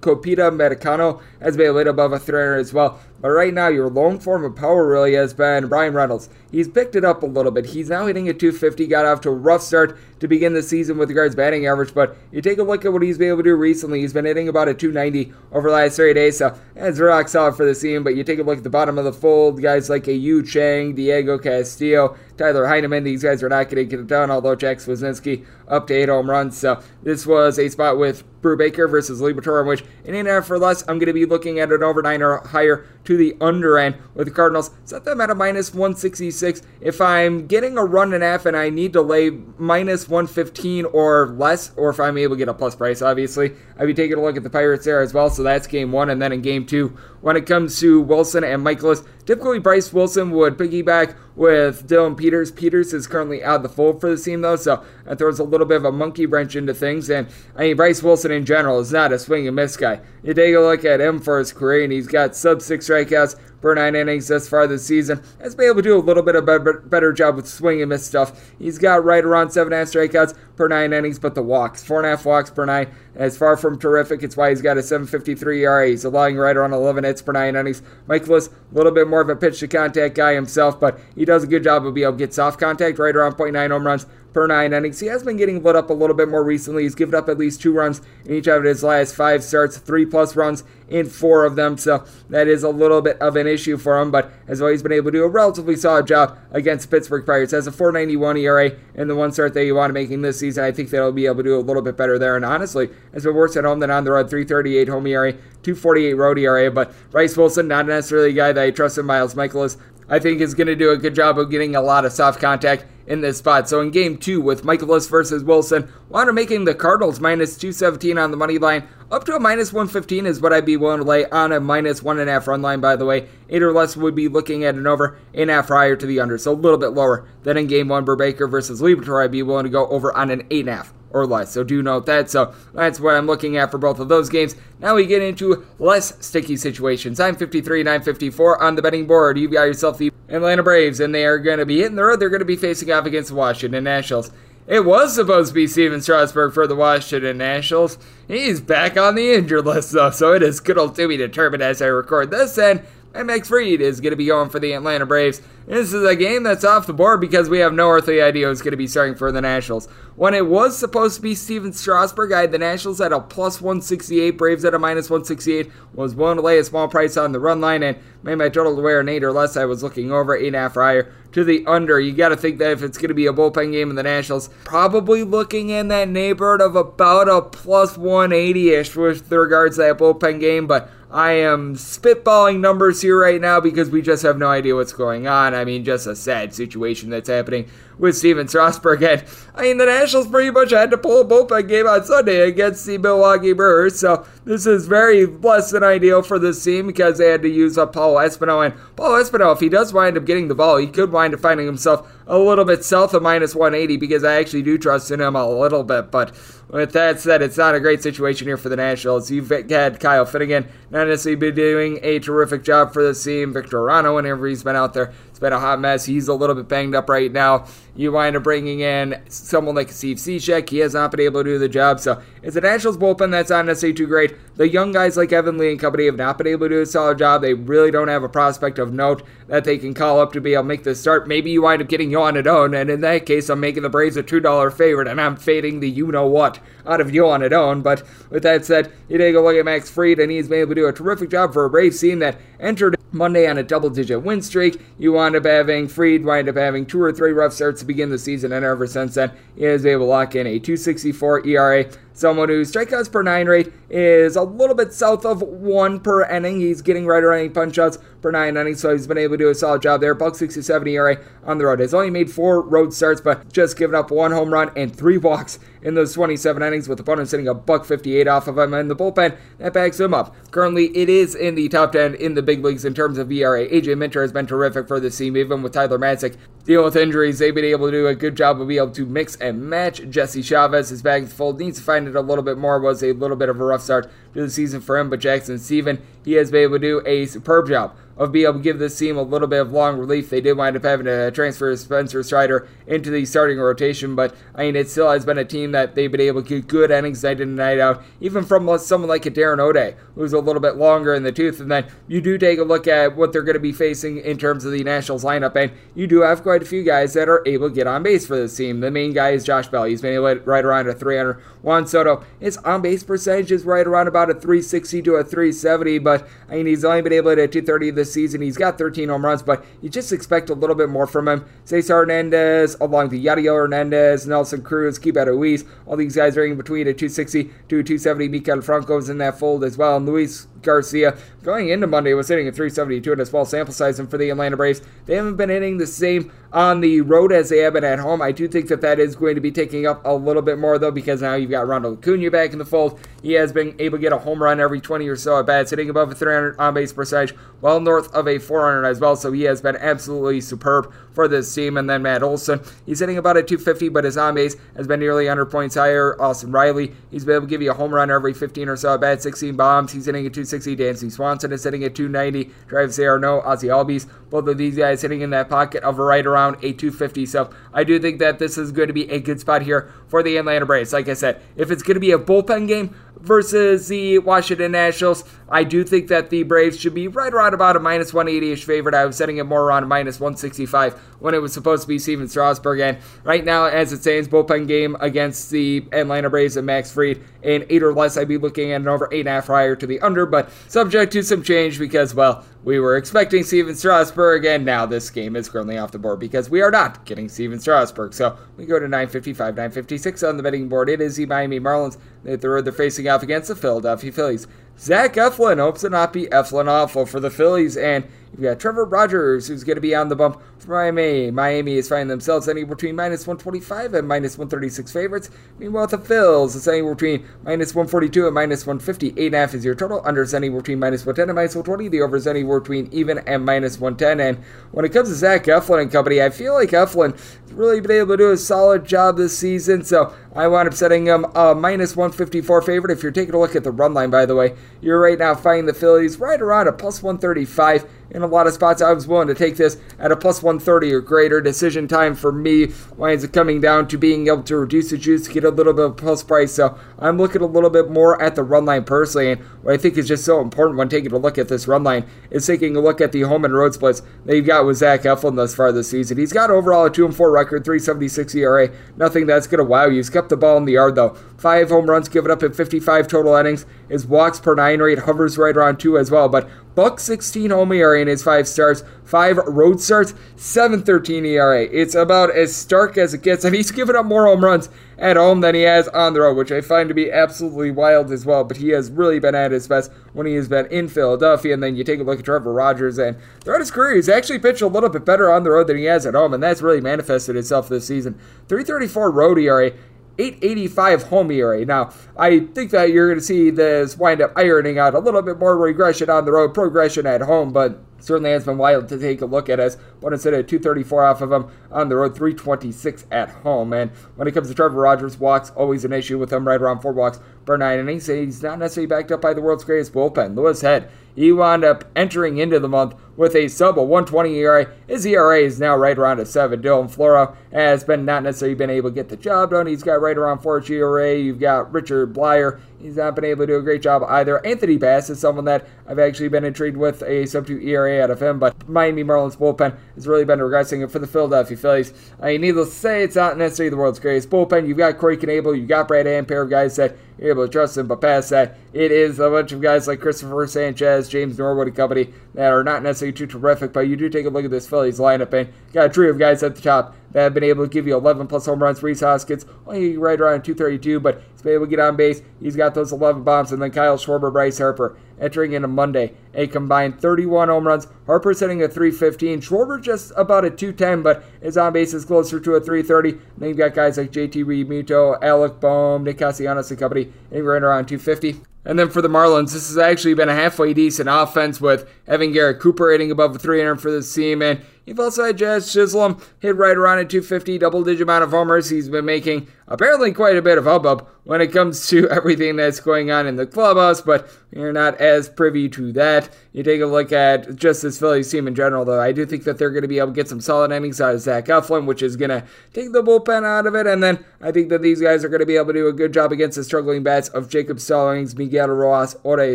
Copita Americano has been a little above a 300 as well. But right now, your lone form of power really has been Bryan Reynolds. He's picked it up a little bit. He's now hitting at 250, got off to a rough start to begin the season with regards batting average, but you take a look at what he's been able to do recently. He's been hitting about a 290 over the last three days, so that's rock solid for the team. But you take a look at the bottom of the fold, guys like a Yu Chang, Diego Castillo, Tyler Heineman, these guys are not going to get it done, although Jack Suwinski up to eight home runs. So this was a spot with Brubaker versus Liberatore, in which in an hour for less, I'm going to be looking at an over nine or higher to the under end with the Cardinals. Set them at a minus 166. If I'm getting a run and a half and I need to lay minus 115 or less, or if I'm able to get a plus price, obviously, I'll be taking a look at the Pirates there as well. So that's game one. And then in game two, when it comes to Wilson and Mikolas. typically Bryce Wilson would piggyback with Dillon Peters. Peters is currently out of the fold for the team, though, so that throws a little bit of a monkey wrench into things. And I mean, Bryce Wilson in general is not a swing and miss guy. You take a look at him for his career, and he's got sub six strikeouts per nine innings thus far this season. Has been able to do a little bit of a better job with swing and miss stuff. He's got right around seven and a half strikeouts per nine innings, but the walks, four and a half walks per nine, is far from terrific. It's why he's got a 7.53 ERA. He's allowing right around 11 hits per nine innings. Mikolas, a little bit more of a pitch to contact guy himself, but he does a good job of being able to get soft contact right around 0.9 home runs per nine innings. He has been getting lit up a little bit more recently. He's given up at least two runs in each of his last five starts, three plus runs in four of them. So that is a little bit of an issue for him, but as well, he's been able to do a relatively solid job against Pittsburgh Pirates. Has a 491 ERA in the one start that you want to making this season. I think they'll be able to do a little bit better there. And honestly, has been worse at home than on the road. 338 home ERA, 248 road ERA. But Bryce Wilson, not necessarily a guy that I trust in Miles Mikolas. I think is going to do a good job of getting a lot of soft contact in this spot. So in game two with Mikolas versus Wilson, Water making the Cardinals minus 217 on the money line. Up to a minus 115 is what I'd be willing to lay on a minus one and a half run line, by the way. Eight or less would be looking at an over, and a half higher to the under. So a little bit lower than in game one. Brubaker versus Liberatore, I'd be willing to go over on an eight and a half or less. So do note that. So that's what I'm looking at for both of those games. Now we get into less sticky situations. I'm 53, 954 on the betting board. You've got yourself the Atlanta Braves, and they are going to be hitting the road. They're going to be facing off against the Washington Nationals. It was supposed to be Stephen Strasburg for the Washington Nationals. He's back on the injured list, though, so it is good old to be determined as I record this. And Max Fried is going to be going for the Atlanta Braves. This is a game that's off the board because we have no earthly idea who's going to be starting for the Nationals. When it was supposed to be Stephen Strasburg, I had the Nationals at a plus 168, Braves at a minus 168. Was willing to lay a small price on the run line and made my total to wear an 8 or less. I was looking over 8.5 higher to the under. You got to think that if it's going to be a bullpen game in the Nationals, probably looking in that neighborhood of about a plus 180 ish with regards to that bullpen game. But I am spitballing numbers here right now because we just have no idea what's going on. I mean, just a sad situation that's happening with Stephen Strasburg. And I mean, the Nationals pretty much had to pull a bullpen game on Sunday against the Milwaukee Brewers. So this is very less than ideal for this team because they had to use up Paul Espino. And Paul Espino, if he does wind up getting the ball, he could wind up finding himself a little bit south of minus 180 because I actually do trust in him a little bit. But with that said, it's not a great situation here for the Nationals. You've had Kyle Finnegan not necessarily been doing a terrific job for the team. Victor Arano, whenever he's been out there, it's been a hot mess. He's a little bit banged up right now. You wind up bringing in someone like Steve Cishek. He has not been able to do the job. So it's a Nationals bullpen that's not necessarily too great. The young guys like Evan Lee and company have not been able to do a solid job. They really don't have a prospect of note that they can call up to be able to make the start. Maybe you wind up getting Joan Adon, and in that case, I'm making the Braves a $2 favorite, and I'm fading the you know what out of Joan Adon. But with that said, you take a look at Max Fried, and he's been able to do a terrific job for a Braves team that entered Monday on a double digit win streak. You wind up having Fried wind up having two or three rough starts begin the season, and ever since then, he been able to lock in a 264 ERA. Someone whose strikeouts per nine rate is a little bit south of one per inning. He's getting right around eight punch outs per nine innings, so he's been able to do a solid job there. Buck 67 ERA on the road. Has only made four road starts, but just given up one home run and three walks in those 27 innings, with the opponents hitting a buck 58 off of him. And the bullpen that backs him up. Currently, it is in the top 10 in the big leagues in terms of ERA. AJ Minter has been terrific for the team, even with Tyler Matzek dealing with injuries. They've been able to do a good job of being able to mix and match. Jesse Chavez is back in the fold. Needs to find a little bit more. Was a little bit of a rough start to the season for him, but Jackson Steven, he has been able to do a superb job of being able to give this team a little bit of long relief. They did wind up having to transfer Spencer Strider into the starting rotation, but I mean, it still has been a team that they've been able to get good innings night in and night out, even from someone like a Darren O'Day, who's a little bit longer in the tooth. And then you do take a look at what they're going to be facing in terms of the Nationals lineup, and you do have quite a few guys that are able to get on base for this team. The main guy is Josh Bell. He's been able to right around a 300. Juan Soto, his on base percentage is right around about a 360 to a 370, but I mean, he's only been able to hit 230 this season. He's got 13 home runs, but you just expect a little bit more from him. Cesar Hernandez, along to Yadiel Hernandez, Nelson Cruz, Keibert Ruiz, all these guys are in between a 260 to 270. Maikel Franco's in that fold as well, and Luis Garcia going into Monday was hitting a 372 in a small sample size, and for the Atlanta Braves, they haven't been hitting the same on the road as they have been at home. I do think that that is going to be taking up a little bit more though, because now you've got Ronald Acuna back in the fold. He has been able to get a home run every 20 or so at bats, hitting above a 300 on base percentage, well north of a 400 as well. So he has been absolutely superb for this team. And then Matt Olson, he's hitting about a 250, but his on base has been nearly 100 points higher. Austin Riley, he's been able to give you a home run every 15 or so at bats, 16 bombs. He's hitting a 260. Dansby Swanson is hitting at 290. Travis d'Arnaud, Ozzy Albies, both of these guys hitting in that pocket of right around a 250. So I do think that this is going to be a good spot here for the Atlanta Braves. Like I said, if it's going to be a bullpen game, versus the Washington Nationals. I do think that the Braves should be right around about a minus 180 ish favorite. I was setting it more around minus 165 when it was supposed to be Stephen Strasburg. And right now, as it stands, bullpen game against the Atlanta Braves and Max Fried. In eight or less, I'd be looking at an over eight and a half prior to the under, but subject to some change because, well, we were expecting Stephen Strasburg, and now this game is currently off the board because we are not getting Stephen Strasburg. So we go to 955, 956 on the betting board. It is the Miami Marlins. They're, facing off against the Philadelphia Phillies. Zach Eflin hopes to not be Eflin awful for the Phillies, and you've got Trevor Rogers, who's going to be on the bump for Miami. Miami is finding themselves anywhere between minus 125 and minus 136 favorites. Meanwhile, the Phils is anywhere between minus 142 and minus 150. 8.5 is your total. Under is anywhere between minus 110 and minus 120. The over is anywhere between even and minus 110. And when it comes to Zach Eflin and company, I feel like Eflin has really been able to do a solid job this season. So I wound up setting him a minus 154 favorite. If you're taking a look at the run line, by the way, you're right now finding the Phillies right around a plus 135. In a lot of spots, I was willing to take this at a plus 130 or greater. Decision time for me winds up coming down to being able to reduce the juice get a little bit of plus price. So I'm looking a little bit more at the run line personally. And what I think is just so important when taking a look at this run line is taking a look at the home and road splits that you've got with Zach Eflin thus far this season. He's got overall a 2 and 4 record, 376 ERA. Nothing that's going to wow you. He's kept the ball in the yard though. Five home runs given up in 55 total innings. His walks per nine rate hovers right around two as well. But buck 16 home ERA in his five starts, five road starts, 7.13 ERA. It's about as stark as it gets, and he's given up more home runs at home than he has on the road, which I find to be absolutely wild as well. But he has really been at his best when he has been in Philadelphia. And then you take a look at Trevor Rogers, and throughout his career, he's actually pitched a little bit better on the road than he has at home, and that's really manifested itself this season. 334 road ERA. 885 home ERA. Now, I think that you're going to see this wind up ironing out a little bit more regression on the road, progression at home, but certainly has been wild to take a look at as one instead of 234 off of him on the road, 326 at home. And when it comes to Trevor Rogers, walks always an issue with him, right around four walks per nine innings. He's not necessarily backed up by the world's greatest bullpen. Louis Head, he wound up entering into the month with a sub of 120 ERA. His ERA is now right around a 7. Dylan Floro has been not necessarily been able to get the job done. He's got right around 4 ERA. You've got Richard Bleier. He's not been able to do a great job either. Anthony Bass is someone that I've actually been intrigued with a sub 2 ERA out of him, but Miami Marlins bullpen has really been regressing for the Philadelphia Phillies. I mean, needless to say, it's not necessarily the world's greatest bullpen. You've got Corey Knebel, you've got Brad Ampere, guys that you're able to trust him, but past that, it is a bunch of guys like Christopher Sanchez, James Norwood, and company that are not necessarily too terrific, but you do take a look at this Phillies lineup, and got a trio of guys at the top that have been able to give you 11 plus home runs. Rhys Hoskins, only right around 232, but he's been able to get on base. He's got those 11 bombs. And then Kyle Schwarber, Bryce Harper entering into Monday, a combined 31 home runs. Harper sitting at 315. Schwarber just about a 210, but his on base is closer to a 330. And then you've got guys like JT Realmuto, Alec Bohm, Nick Castellanos and company, and right around 250. And then for the Marlins, this has actually been a halfway decent offense with Evan Garrett Cooper hitting above 300 for this team. And you've also had Jazz Chisholm hit right around a 250, double digit amount of homers. He's been making apparently quite a bit of hubbub when it comes to everything that's going on in the clubhouse, but you're not as privy to that. You take a look at just this Phillies team in general, though. I do think that they're going to be able to get some solid innings out of Zach Eflin, which is going to take the bullpen out of it. And then I think that these guys are going to be able to do a good job against the struggling bats of Jacob Stallings, Miguel Rojas, Ore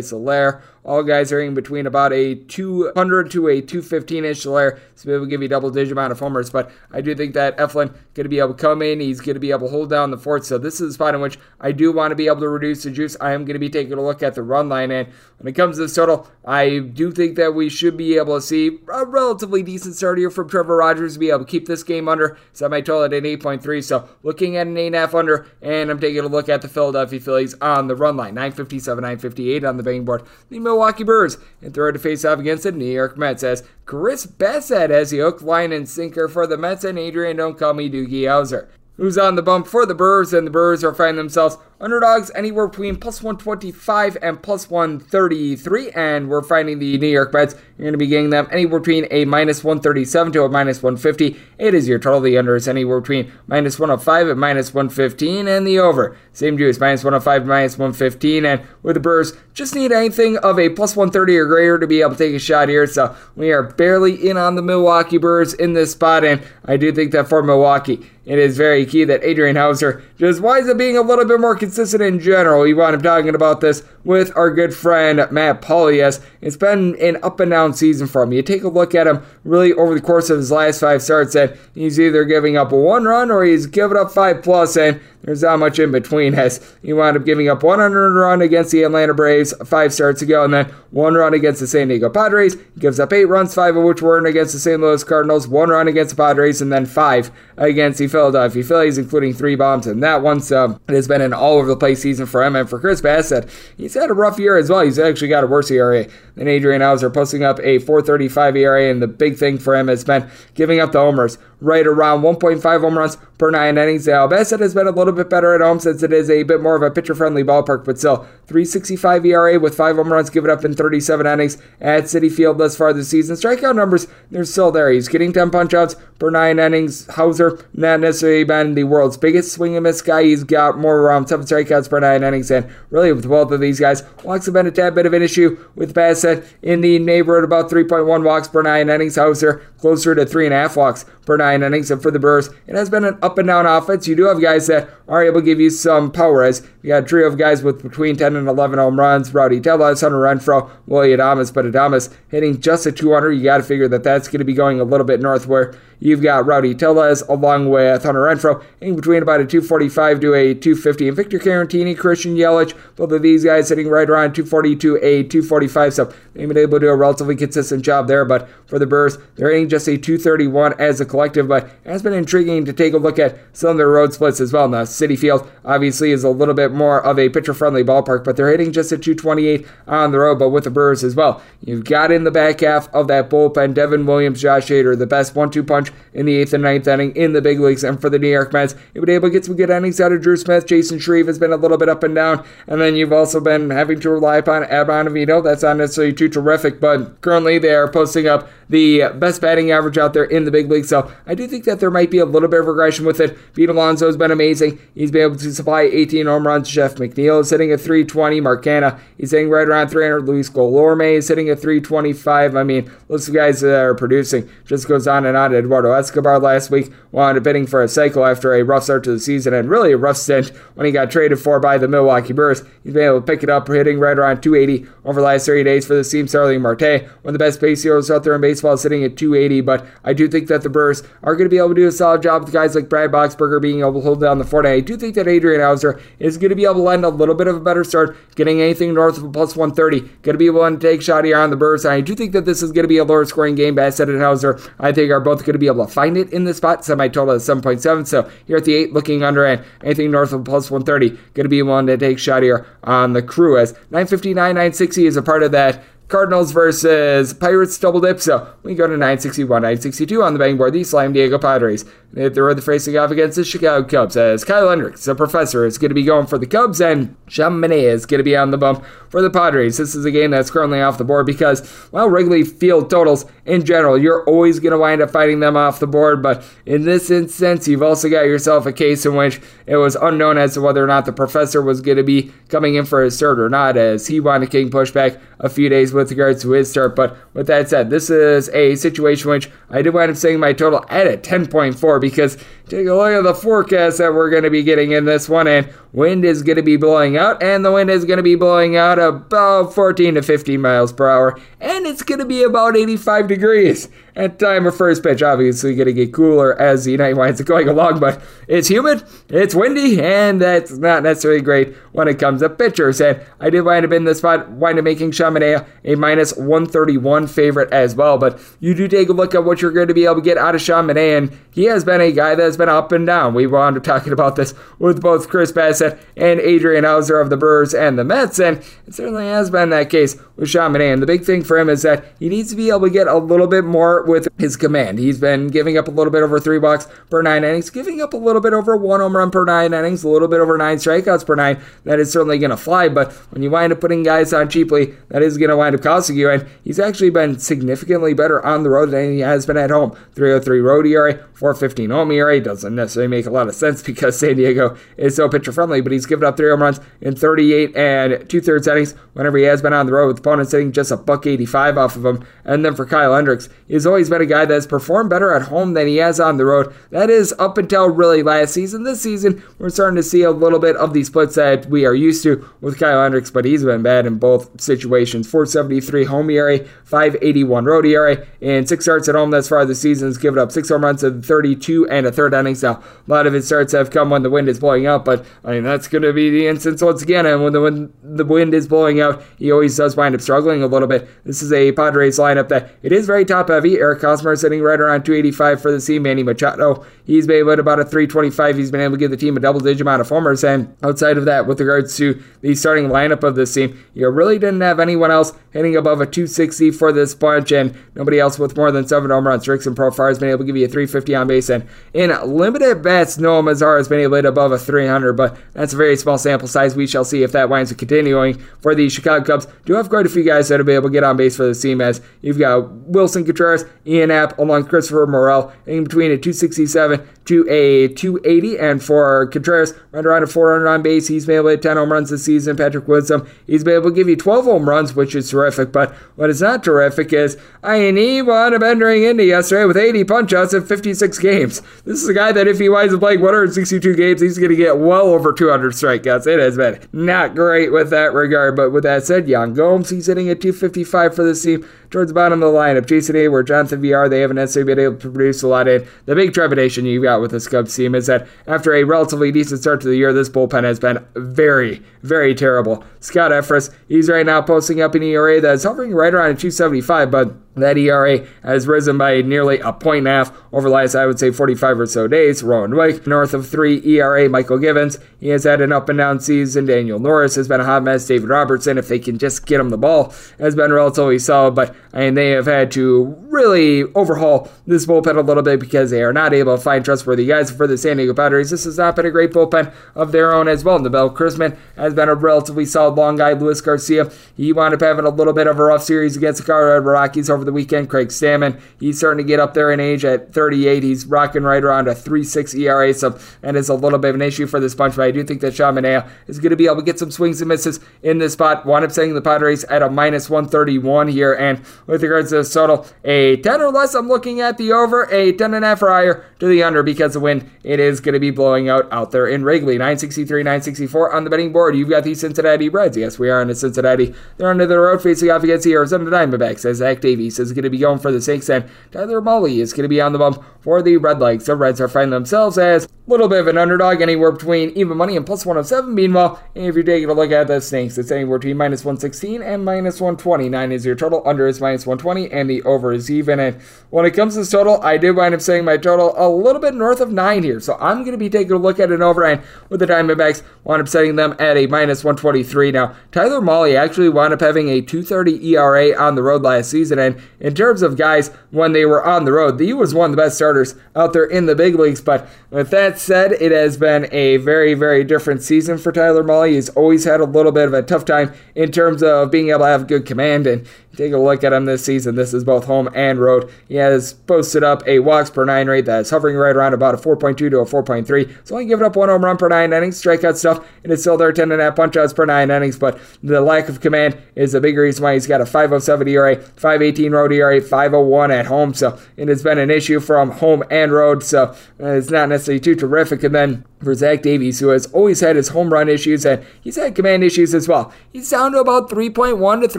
Soler. All guys are in between about a 200 to a 215 ish Soler, so it will give you double digit amount of homers. But I do think that Eflin going to be able to come in. He's going to be able to hold down the fort. So this is a spot in which I do want to be able to reduce the juice. I am going to be taking a look at the run line. And when it comes to this total, I do think that we should be able to see a relatively decent start here from Trevor Rogers to be able to keep this game under. So I might total at 8.3. So looking at an 8.5 under, and I'm taking a look at the Philadelphia Phillies on the run line. 957, 958 on the betting board. The Milwaukee Brewers and throw to face off against the New York Mets as Chris Bassitt as the hook, line, and sinker for the Mets and Adrian Don't Call Me Doogie Howser who's on the bump for the Brewers, and the Brewers are finding themselves underdogs anywhere between plus 125 and plus 133, and we're finding the New York Mets. You're going to be getting them anywhere between a minus 137 to a minus 150. It is your total. The under is anywhere between minus 105 and minus 115, and the over, same juice, minus 105 to minus 115, and with the Brewers, just need anything of a plus 130 or greater to be able to take a shot here, so we are barely in on the Milwaukee Brewers in this spot, and I do think that for Milwaukee, it is very key that Adrian Houser just winds up being a little bit more consistent in general. We wound up talking about this with our good friend Matt Pauley. It's been an up and down season for him. You take a look at him really over the course of his last five starts, and he's either giving up a one run or he's giving up five plus, and there's not much in between as he wound up giving up one run against the Atlanta Braves five starts ago, and then one run against the San Diego Padres. He gives up eight runs, five of which were against the St. Louis Cardinals, one run against the Padres, and then five against the Philadelphia Phillies, including three bombs in that one. So it has been an all over the place season for him. And for Chris Bassitt, he's had a rough year as well. He's actually got a worse ERA than Adrian Houser, posting up a 435 ERA. And the big thing for him has been giving up the homers right around 1.5 home runs per nine innings. Now, Bassitt has been a little bit better at home since it is a bit more of a pitcher friendly ballpark, but still 365 ERA with five home runs given up in 37 innings at Citi Field thus far this season. Strikeout numbers, they're still there. He's getting 10 punchouts per nine innings. Houser, not necessarily been the world's biggest swing and miss guy. He's got more around seven strikeouts per nine innings, and really with both of these guys, walks have been a tad bit of an issue with Bassitt in the neighborhood about 3.1 walks per nine innings. Houser closer to three and a half walks per nine innings. And for the Brewers, it has been an up and down offense. You do have guys that are able to give you some power, as you got a trio of guys with between 10 10 and 11 home runs. Rowdy Tellez, Hunter Renfroe, Willy Adames, but Adames hitting just a 200. You got to figure that that's going to be going a little bit north where You've got Rowdy Tellez along with Hunter Renfroe in between about a 245 to a 250. And Victor Caratini, Christian Yelich, both of these guys hitting right around 240 to a 245. So they've been able to do a relatively consistent job there. But for the Brewers, they're hitting just a 231 as a collective. But it has been intriguing to take a look at some of their road splits as well. Now, Citi Field obviously is a little bit more of a pitcher friendly ballpark, but they're hitting just a 228 on the road. But with the Brewers as well, you've got in the back half of that bullpen Devin Williams, Josh Hader, the best one two punch in the eighth and ninth inning in the big leagues. And for the New York Mets, you've been able to get some good innings out of Drew Smith. Chasen Shreve has been a little bit up and down. And then you've also been having to rely upon Adam Ottavino. That's not necessarily too terrific, but currently they are posting up the best batting average out there in the big league. So I do think that there might be a little bit of regression with it. Pete Alonso has been amazing. He's been able to supply 18 home runs. Jeff McNeil is hitting at 320. Mark Canha, he's hitting right around 300. Luis Guillorme is hitting at 325. I mean, those guys that are producing just goes on and on. Eduardo Escobar last week wound up hitting for a cycle after a rough start to the season and really a rough stint when he got traded for by the Milwaukee Brewers. He's been able to pick it up, hitting right around 280 over the last 30 days for the team. Starling Marte, one of the best base heroes out there in baseball, sitting at 280. But I do think that the Brewers are going to be able to do a solid job with guys like Brad Boxberger being able to hold down the fort. I do think that Adrian Houser is going to be able to lend a little bit of a better start, getting anything north of a plus 130. Going to be able to take shot here on the. And I do think that this is going to be a lower scoring game. Bassitt and Houser, I think, are both going to be able to find it in the spot. Semi total is 7.7. So here at the 8, looking under and anything north of plus 130, going to be willing to take shot here on the crew. As 959, 960 is a part of that Cardinals versus Pirates double dip. So we go to 961, 962 on the betting board. The Slime Diego Padres. They throw the facing off against the Chicago Cubs uh, as Kyle Hendricks, the professor, is going to be going for the Cubs and Manaea is going to be on the bump for the Padres. This is a game that's currently off the board because, well, Wrigley Field totals in general, you're always going to wind up fighting them off the board. But in this instance, you've also got yourself a case in which it was unknown as to whether or not the professor was going to be coming in for his start or not, as he wound up getting pushed back a few days with regards to his start. But with that said, this is a situation which I did wind up saying my total at a 10.4 because take a look at the forecast that we're going to be getting in this one, and wind is going to be blowing out, and the wind is going to be blowing out about 14 to 15 miles per hour, and it's going to be about 85 degrees at time of first pitch. Obviously, going to get cooler as the night winds going along, but it's humid, it's windy, and that's not necessarily great when it comes to pitchers. And I did wind up in this spot, wind up making Sean a minus 131 favorite as well. But you do take a look at what you're going to be able to get out of Sean and he has been a guy that's been up and down. We wound up talking about this with both Chris Bassitt and Adrian Houser of the Brewers and the Mets, and it certainly has been that case with Manaea. And the big thing for him is that he needs to be able to get a little bit more with his command. He's been giving up a little bit over three walks per nine innings, giving up a little bit over one home run per nine innings, a little bit over nine strikeouts per nine. That is certainly going to fly, but when you wind up putting guys on cheaply, that is going to wind up costing you. And he's actually been significantly better on the road than he has been at home. 303 road ERA, 415 home ERA doesn't necessarily make a lot of sense because San Diego is so pitcher friendly, but he's given up three home runs in 38 and two thirds innings whenever he has been on the road with opponents hitting just a buck 85 off of him. And then for Kyle Hendricks, he's always been a guy that's performed better at home than he has on the road. That is up until really last season. This season, we're starting to see a little bit of these splits that we are used to with Kyle Hendricks, but he's been bad in both situations. 473 home ERA, 581 road ERA, and six starts at home thus far this season. Has given up six home runs in 32 and a third Now, a lot of his starts have come when the wind is blowing out, but I mean, that's going to be the instance once again. And when the wind, the wind is blowing out, he always does wind up struggling a little bit. This is a Padres lineup that it is very top heavy. Eric Hosmer sitting right around 285 for the team. Manny Machado, he's been able at about a 325. He's been able to give the team a double digit amount of homers. And outside of that, with regards to the starting lineup of this team, you really didn't have anyone else hitting above a 260 for this bunch, and nobody else with more than seven home runs. Rickson Profar has been able to give you a 350 on base, and in limited bets, Nomar Mazara has been able to hit above a 300, but that's a very small sample size. We shall see if that winds up continuing for the Chicago Cubs. Do have quite a few guys that will be able to get on base for the team, as you've got Willson Contreras, Ian Happ, along with Christopher Morel, in between a 267 to a 280, and for Contreras, right around a 400 on base. He's been able to hit 10 home runs this season. Patrick Wisdom, he's been able to give you 12 home runs, which is terrific. But what is not terrific is I he wound up entering into yesterday with 80 punchouts in 56 games. games. This is guy that if he winds up playing 162 games, he's going to get well over 200 strikeouts. It has been not great with that regard. But with that said, Yan Gomes, he's hitting at 255 for this team towards the bottom of the lineup. Jason Heyward, Jonathan Villar, they haven't necessarily been able to produce a lot in. The big trepidation you've got with this Cubs team is that after a relatively decent start to the year, this bullpen has been very, very terrible. Scott Effross, he's right now posting up an ERA that's hovering right around 275, but that ERA has risen by nearly a point and a half over the last, I would say, 45 or so days. Rowan Wick, north of three ERA. Mychal Givens, he has had an up and down season. Daniel Norris has been a hot mess. David Robertson, if they can just get him the ball, has been relatively solid. But Mean, they have had to really overhaul this bullpen a little bit because they are not able to find trustworthy guys for the San Diego Padres. This has not been a great bullpen of their own as well. Nabil Crismatt has been a relatively solid long guy. Luis Garcia, he wound up having a little bit of a rough series against the Colorado Rockies over the weekend. Craig Stammen, he's starting to get up there in age at 38. He's rocking right around a 3.6 ERA, so that is a little bit of an issue for this bunch. But I do think that Sean Manaea is going to be able to get some swings and misses in this spot. Wound up setting the Padres at a minus 131 here, and with regards to the total, a 10 or less. I'm looking at the over, a 10 and a half or higher to the under because the wind it is going to be blowing out out there in Wrigley. 963, 964 on the betting board. You've got the Cincinnati Reds. Yes, we are in the Cincinnati. They're under the road facing off against the Arizona Diamondbacks as Zach Davies is going to be going for the Saints and Tyler Mahle is going to be on the bump for the Redlegs. The Reds are finding themselves as a little bit of an underdog, anywhere between even money and plus 107. Meanwhile, if you're taking a look at the Snakes, it's anywhere between minus 116 and minus 129 is your total, under is minus 120, and the over is even. And when it comes to this total, I did wind up saying my total a little bit north of nine here. So I'm going to be taking a look at an over, and with the Diamondbacks, wound up setting them at a minus 123. Now, Tyler Mahle actually wound up having a 230 ERA on the road last season, and in terms of guys when they were on the road, he was one of the best starters out there in the big leagues. But with that said, it has been a very, very different season for Tyler Mahle. He's always had a little bit of a tough time in terms of being able to have good command, and Take a look at him this season. This is both home and road. He has posted up a walks per nine rate that is hovering right around about a 4.2 to a 4.3. He's only giving up one home run per nine innings. Strikeout stuff, and it's still there 10 and a half punch outs per nine innings. But the lack of command is a big reason why he's got a 507 ERA, 518 road ERA, 501 at home. So it has been an issue from home and road. So uh, it's not necessarily too terrific. And then for Zach Davies, who has always had his home run issues and he's had command issues as well. He's down to about 3.1 to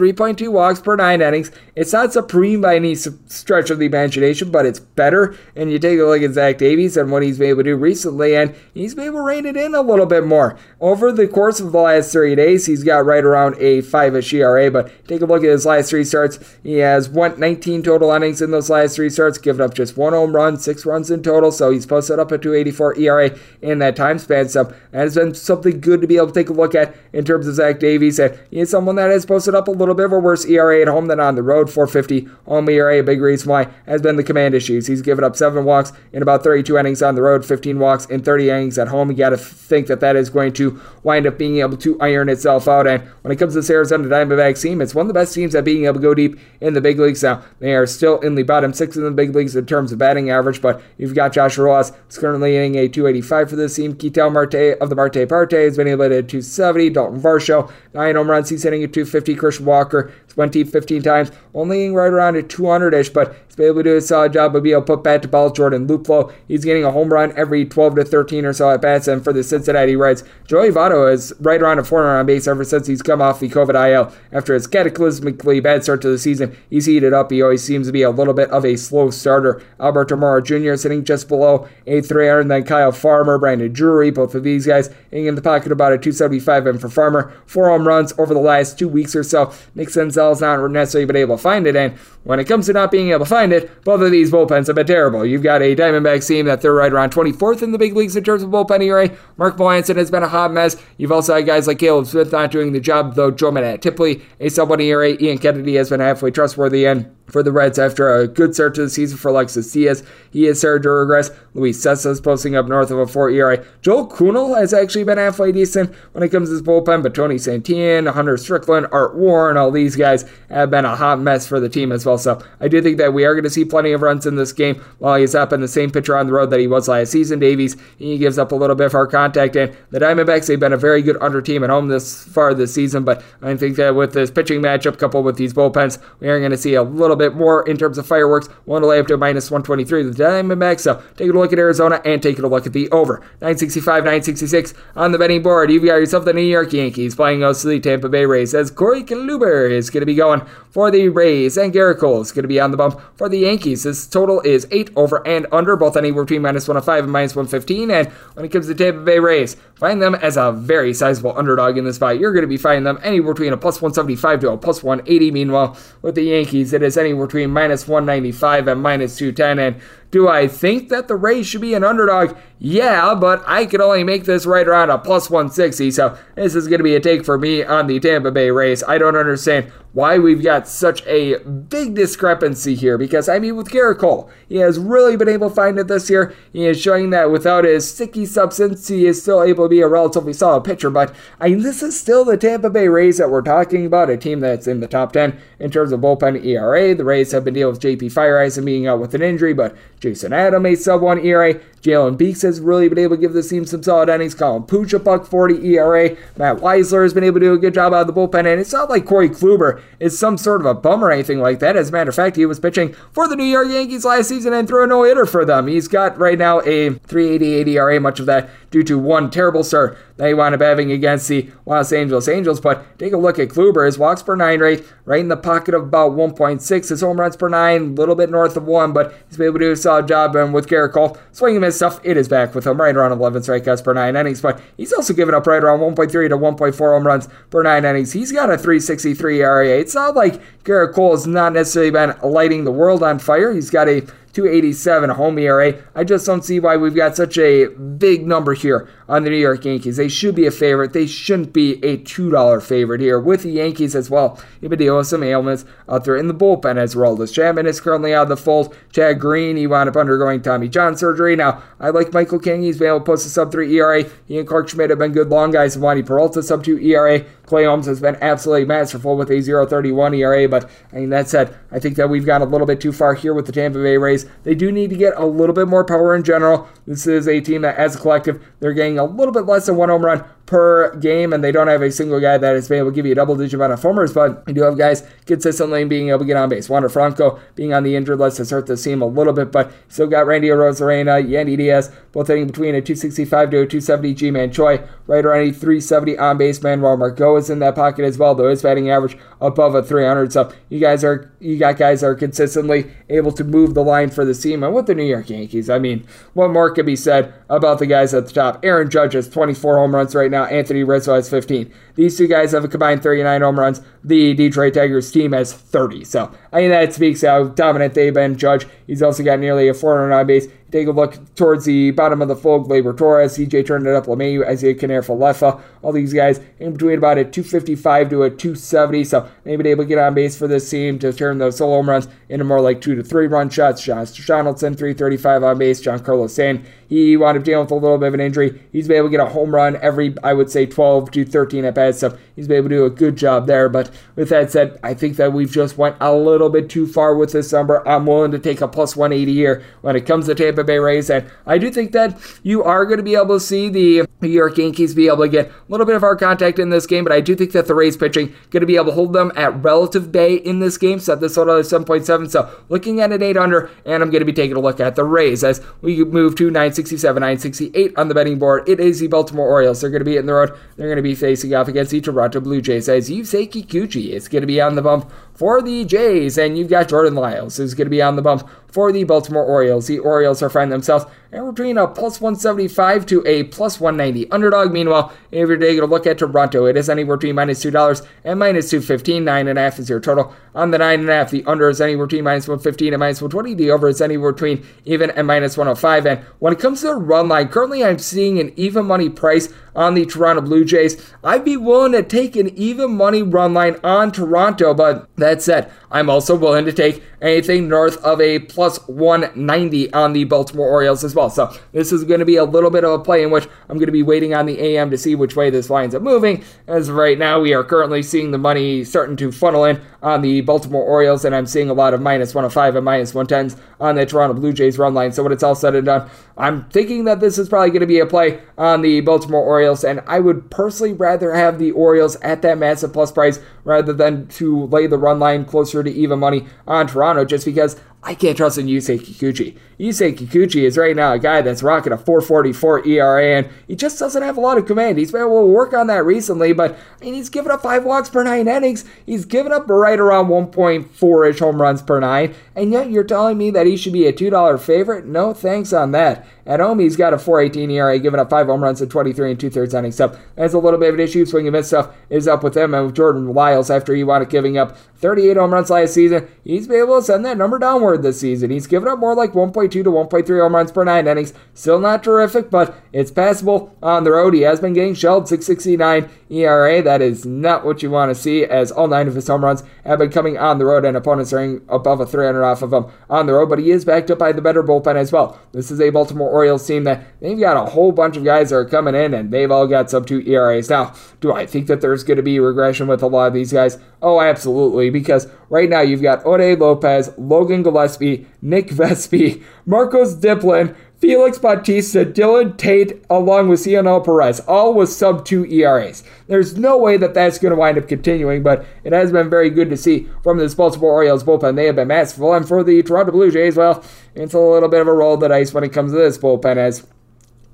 3.2 walks per nine innings. It's not supreme by any stretch of the imagination, but it's better. And you take a look at Zach Davies and what he's been able to do recently, and he's been able to rein it in a little bit more. Over the course of the last three days, he's got right around a 5 ish ERA, but take a look at his last three starts. He has won 19 total innings in those last three starts, given up just one home run, six runs in total, so he's posted up a 284 ERA in that time span. So that has been something good to be able to take a look at in terms of Zach Davies. And he's someone that has posted up a little bit of a worse ERA at home than on the road. 450 home ERA, a big reason why has been the command issues. He's given up seven walks in about 32 innings on the road, 15 walks in 30 innings at home. You got to think that that is going to wind up being able to iron itself out. And when it comes to this Arizona Diamondbacks team, it's one of the best teams at being able to go deep in the big leagues. Now they are still in the bottom six in the big leagues in terms of batting average, but you've got Josh Rojas, who's currently hitting a 285 for this team. Ketel Marte of the Marte Parte has been able to hit 270. Dalton Varsho, nine home runs. He's hitting a 250. Christian Walker, 20, 15 times, only right around a 200 ish, but he's been able to do a solid job of being able to put bat to ball. Jordan Luplow, he's getting a home run every 12 to 13 or so at bats. And for the Cincinnati Reds, Joey Votto is right around a 400 on base ever since he's come off the COVID IL. After his cataclysmically bad start to the season, he's heated up. He always seems to be a little bit of a slow starter. Albert Almora Jr. sitting just below a 300, and then Kyle Farmer, Brandon Drury, both of these guys hitting in the pocket about a 275. And for Farmer, four home runs over the last two weeks or so. Nick Not necessarily been able to find it. And when it comes to not being able to find it, both of these bullpens have been terrible. You've got a Diamondbacks team that they're right around 24th in the big leagues in terms of bullpen ERA. Mark Melancon has been a hot mess. You've also had guys like Caleb Smith not doing the job, though Joe Mantiply, a somewhat ERA. Ian Kennedy has been halfway trustworthy. And for the Reds after a good start to the season for Alexis Diaz. He has started to regress. Luis Cessa is posting up north of a 4 ERA. Joel Kuhnel has actually been halfway decent when it comes to his bullpen, but Tony Santillan, Hunter Strickland, Art Warren, all these guys have been a hot mess for the team as well. So I do think that we are going to see plenty of runs in this game while he's up in the same pitcher on the road that he was last season. Davies, he gives up a little bit of hard contact, and the Diamondbacks, they've been a very good under team at home this far this season, but I think that with this pitching matchup coupled with these bullpens, we are going to see a little little bit more in terms of fireworks. One to lay up to minus 123 the Diamondbacks. So take a look at Arizona and take a look at the over. 965, 966 on the betting board. You've got yourself the New York Yankees playing us the Tampa Bay Rays as Corey Kluber is going to be going for the Rays and Gerrit Cole is going to be on the bump for the Yankees. This total is 8 over and under, both anywhere between minus 105 and minus 115. And when it comes to Tampa Bay Rays, find them as a very sizable underdog in this fight. You're going to be finding them anywhere between a plus 175 to a plus 180. Meanwhile, with the Yankees, it is between minus 195 and minus 210. And do I think that the Rays should be an underdog? Yeah, but I could only make this right around a plus 160, so this is going to be a take for me on the Tampa Bay Rays. I don't understand why we've got such a big discrepancy here because I mean with Gerrit Cole, he has really been able to find it this year. He is showing that without his sticky substance, he is still able to be a relatively solid pitcher. But I mean, this is still the Tampa Bay Rays that we're talking about, a team that's in the top 10 in terms of bullpen ERA. The Rays have been dealing with JP Feyereisen being out with an injury, but Jason Adam, a sub 1 ERA. Jalen Beeks has really been able to give this team some solid innings. Colin Poche, a buck 40 ERA. Matt Wisler has been able to do a good job out of the bullpen, and it's not like Corey Kluber is some sort of a bum or anything like that. As a matter of fact, he was pitching for the New York Yankees last season and threw a no hitter for them. He's got right now a 388 ERA, much of that due to one terrible start that he wound up having against the Los Angeles Angels. But take a look at Kluber. His walks per nine rate right in the pocket of about 1.6. His home runs per nine, a little bit north of one, but he's been able to do a solid job. And with Gerrit Cole swinging stuff, it is back with him right around 11 strikeouts per nine innings. But he's also given up right around 1.3 to 1.4 home runs per nine innings. He's got a 363 ERA. It's not like Gerrit Cole has not necessarily been lighting the world on fire. He's got a 287 home ERA. I just don't see why we've got such a big number here on the New York Yankees. They should be a favorite. They shouldn't be a $2 favorite here with the Yankees as well. You've been dealing with some ailments out there in the bullpen as Aroldis Chapman is currently out of the fold. Chad Green, he wound up undergoing Tommy John surgery. Now, I like Michael King. He's been able to post a sub 3 ERA. He and Clarke Schmidt have been good long guys. Wandy Peralta sub 2 ERA. Clay Holmes has been absolutely masterful with a 0.31 ERA, but I mean that said, I think that we've gone a little bit too far here with the Tampa Bay Rays. They do need to get a little bit more power in general. This is a team that, as a collective, they're getting a little bit less than one home run per game, and they don't have a single guy that has been able to give you a double digit amount of homers, but you do have guys consistently being able to get on base. Wander Franco being on the injured list has hurt the team a little bit, but still got Randy Arozarena, Yandy Diaz, both hitting between a 265 to a 270 Ji-Man Choi, right around a 370 on base man, while Margot is in that pocket as well, though his batting average above a 300. So you guys are you got guys that are consistently able to move the line for the team. And with the New York Yankees, I mean, what more could be said about the guys at the top? Aaron Judge has 24 home runs right now. Anthony Rizzo has 15. These two guys have a combined 39 home runs. The Detroit Tigers team has 30. So I think that speaks how dominant they've been. Judge, he's also got nearly a 400 on base. Take a look towards the bottom of the fold. Gleyber Torres, CJ turned it up, LeMahieu, Isaiah Kiner-Falefa. All these guys in between about a 255 to a 270. So maybe they've been able to get on base for this team to turn those solo home runs into more like two to three run shots. Josh Donaldson, 335 on base. Giancarlo Stanton, he wound up dealing with a little bit of an injury. He's been able to get a home run every, I would say, 12 to 13 at bats. So he's been able to do a good job there. But with that said, I think that we've just went a little bit too far with this number. I'm willing to take a plus 180 here when it comes to Tampa Bay Rays. And I do think that you are going to be able to see the New York Yankees be able to get a little bit of hard contact in this game. But I do think that the Rays pitching going to be able to hold them at relative bay in this game. Set this total at 7.7. So looking at an 8 under, and I'm going to be taking a look at the Rays as we move to 967, 968 on the betting board. It is the Baltimore Orioles. They're going to be in the road. They're going to be facing off against the Toronto Blue Jays as Yusei Kikuchi is going to be on the bump for the Jays, and you've got Jordan Lyles who's going to be on the bump for the Baltimore Orioles. The Orioles are finding themselves and between a plus 175 to a plus 190 underdog. Meanwhile, if you're taking a look at Toronto, it is anywhere between minus $2 and minus 215. Nine and a half is your total. On the nine and a half, the under is anywhere between minus 115 and minus 120. The over is anywhere between even and minus 105. And when it comes to the run line, currently I'm seeing an even money price on the Toronto Blue Jays. I'd be willing to take an even money run line on Toronto, but that said, I'm also willing to take anything north of a plus 190 on the Baltimore Orioles as well. So this is going to be a little bit of a play in which I'm going to be waiting on the AM to see which way this winds up moving. As of right now, we are currently seeing the money starting to funnel in on the Baltimore Orioles, and I'm seeing a lot of minus 105 and minus 110s on the Toronto Blue Jays run line. So when it's all said and done, I'm thinking that this is probably going to be a play on the Baltimore Orioles, and I would personally rather have the Orioles at that massive plus price rather than to lay the run line closer to even money on Toronto. Toronto just because I can't trust in Yusei Kikuchi. Yusei Kikuchi is right now a guy that's rocking a 444 ERA, and he just doesn't have a lot of command. He's been able to work on that recently, but I mean, he's given up five walks per nine innings. He's given up right around 1.4 ish home runs per nine, and yet you're telling me that he should be a $2 favorite? No thanks on that. At home, he's got a 4.18 ERA, giving up five home runs in 23 and two thirds innings. So that's a little bit of an issue. Swing and miss stuff is up with him and with Jordan Lyles after he wound up giving up 38 home runs last season. He's been able to send that number downward this season. He's given up more like 1.2 to 1.3 home runs per nine innings. Still not terrific, but it's passable on the road. He has been getting shelled 669 ERA. That is not what you want to see, as all nine of his home runs have been coming on the road, and opponents are above a 300 off of him on the road. But he is backed up by the better bullpen as well. This is a Baltimore Orioles team that they've got a whole bunch of guys that are coming in, and they've all got sub two ERAs. Now, do I think that there's going to be regression with a lot of these guys? Oh, absolutely, because right now you've got Ode Lopez, Logan Gillaspie, Nick Vespi, Marcos Diplan, Felix Bautista, Dylan Tate, along with Cionel Perez, all with sub 2 ERAs. There's no way that that's going to wind up continuing, but it has been very good to see from this Baltimore Orioles bullpen. They have been masterful, and for the Toronto Blue Jays, well, it's a little bit of a roll of the dice when it comes to this bullpen, as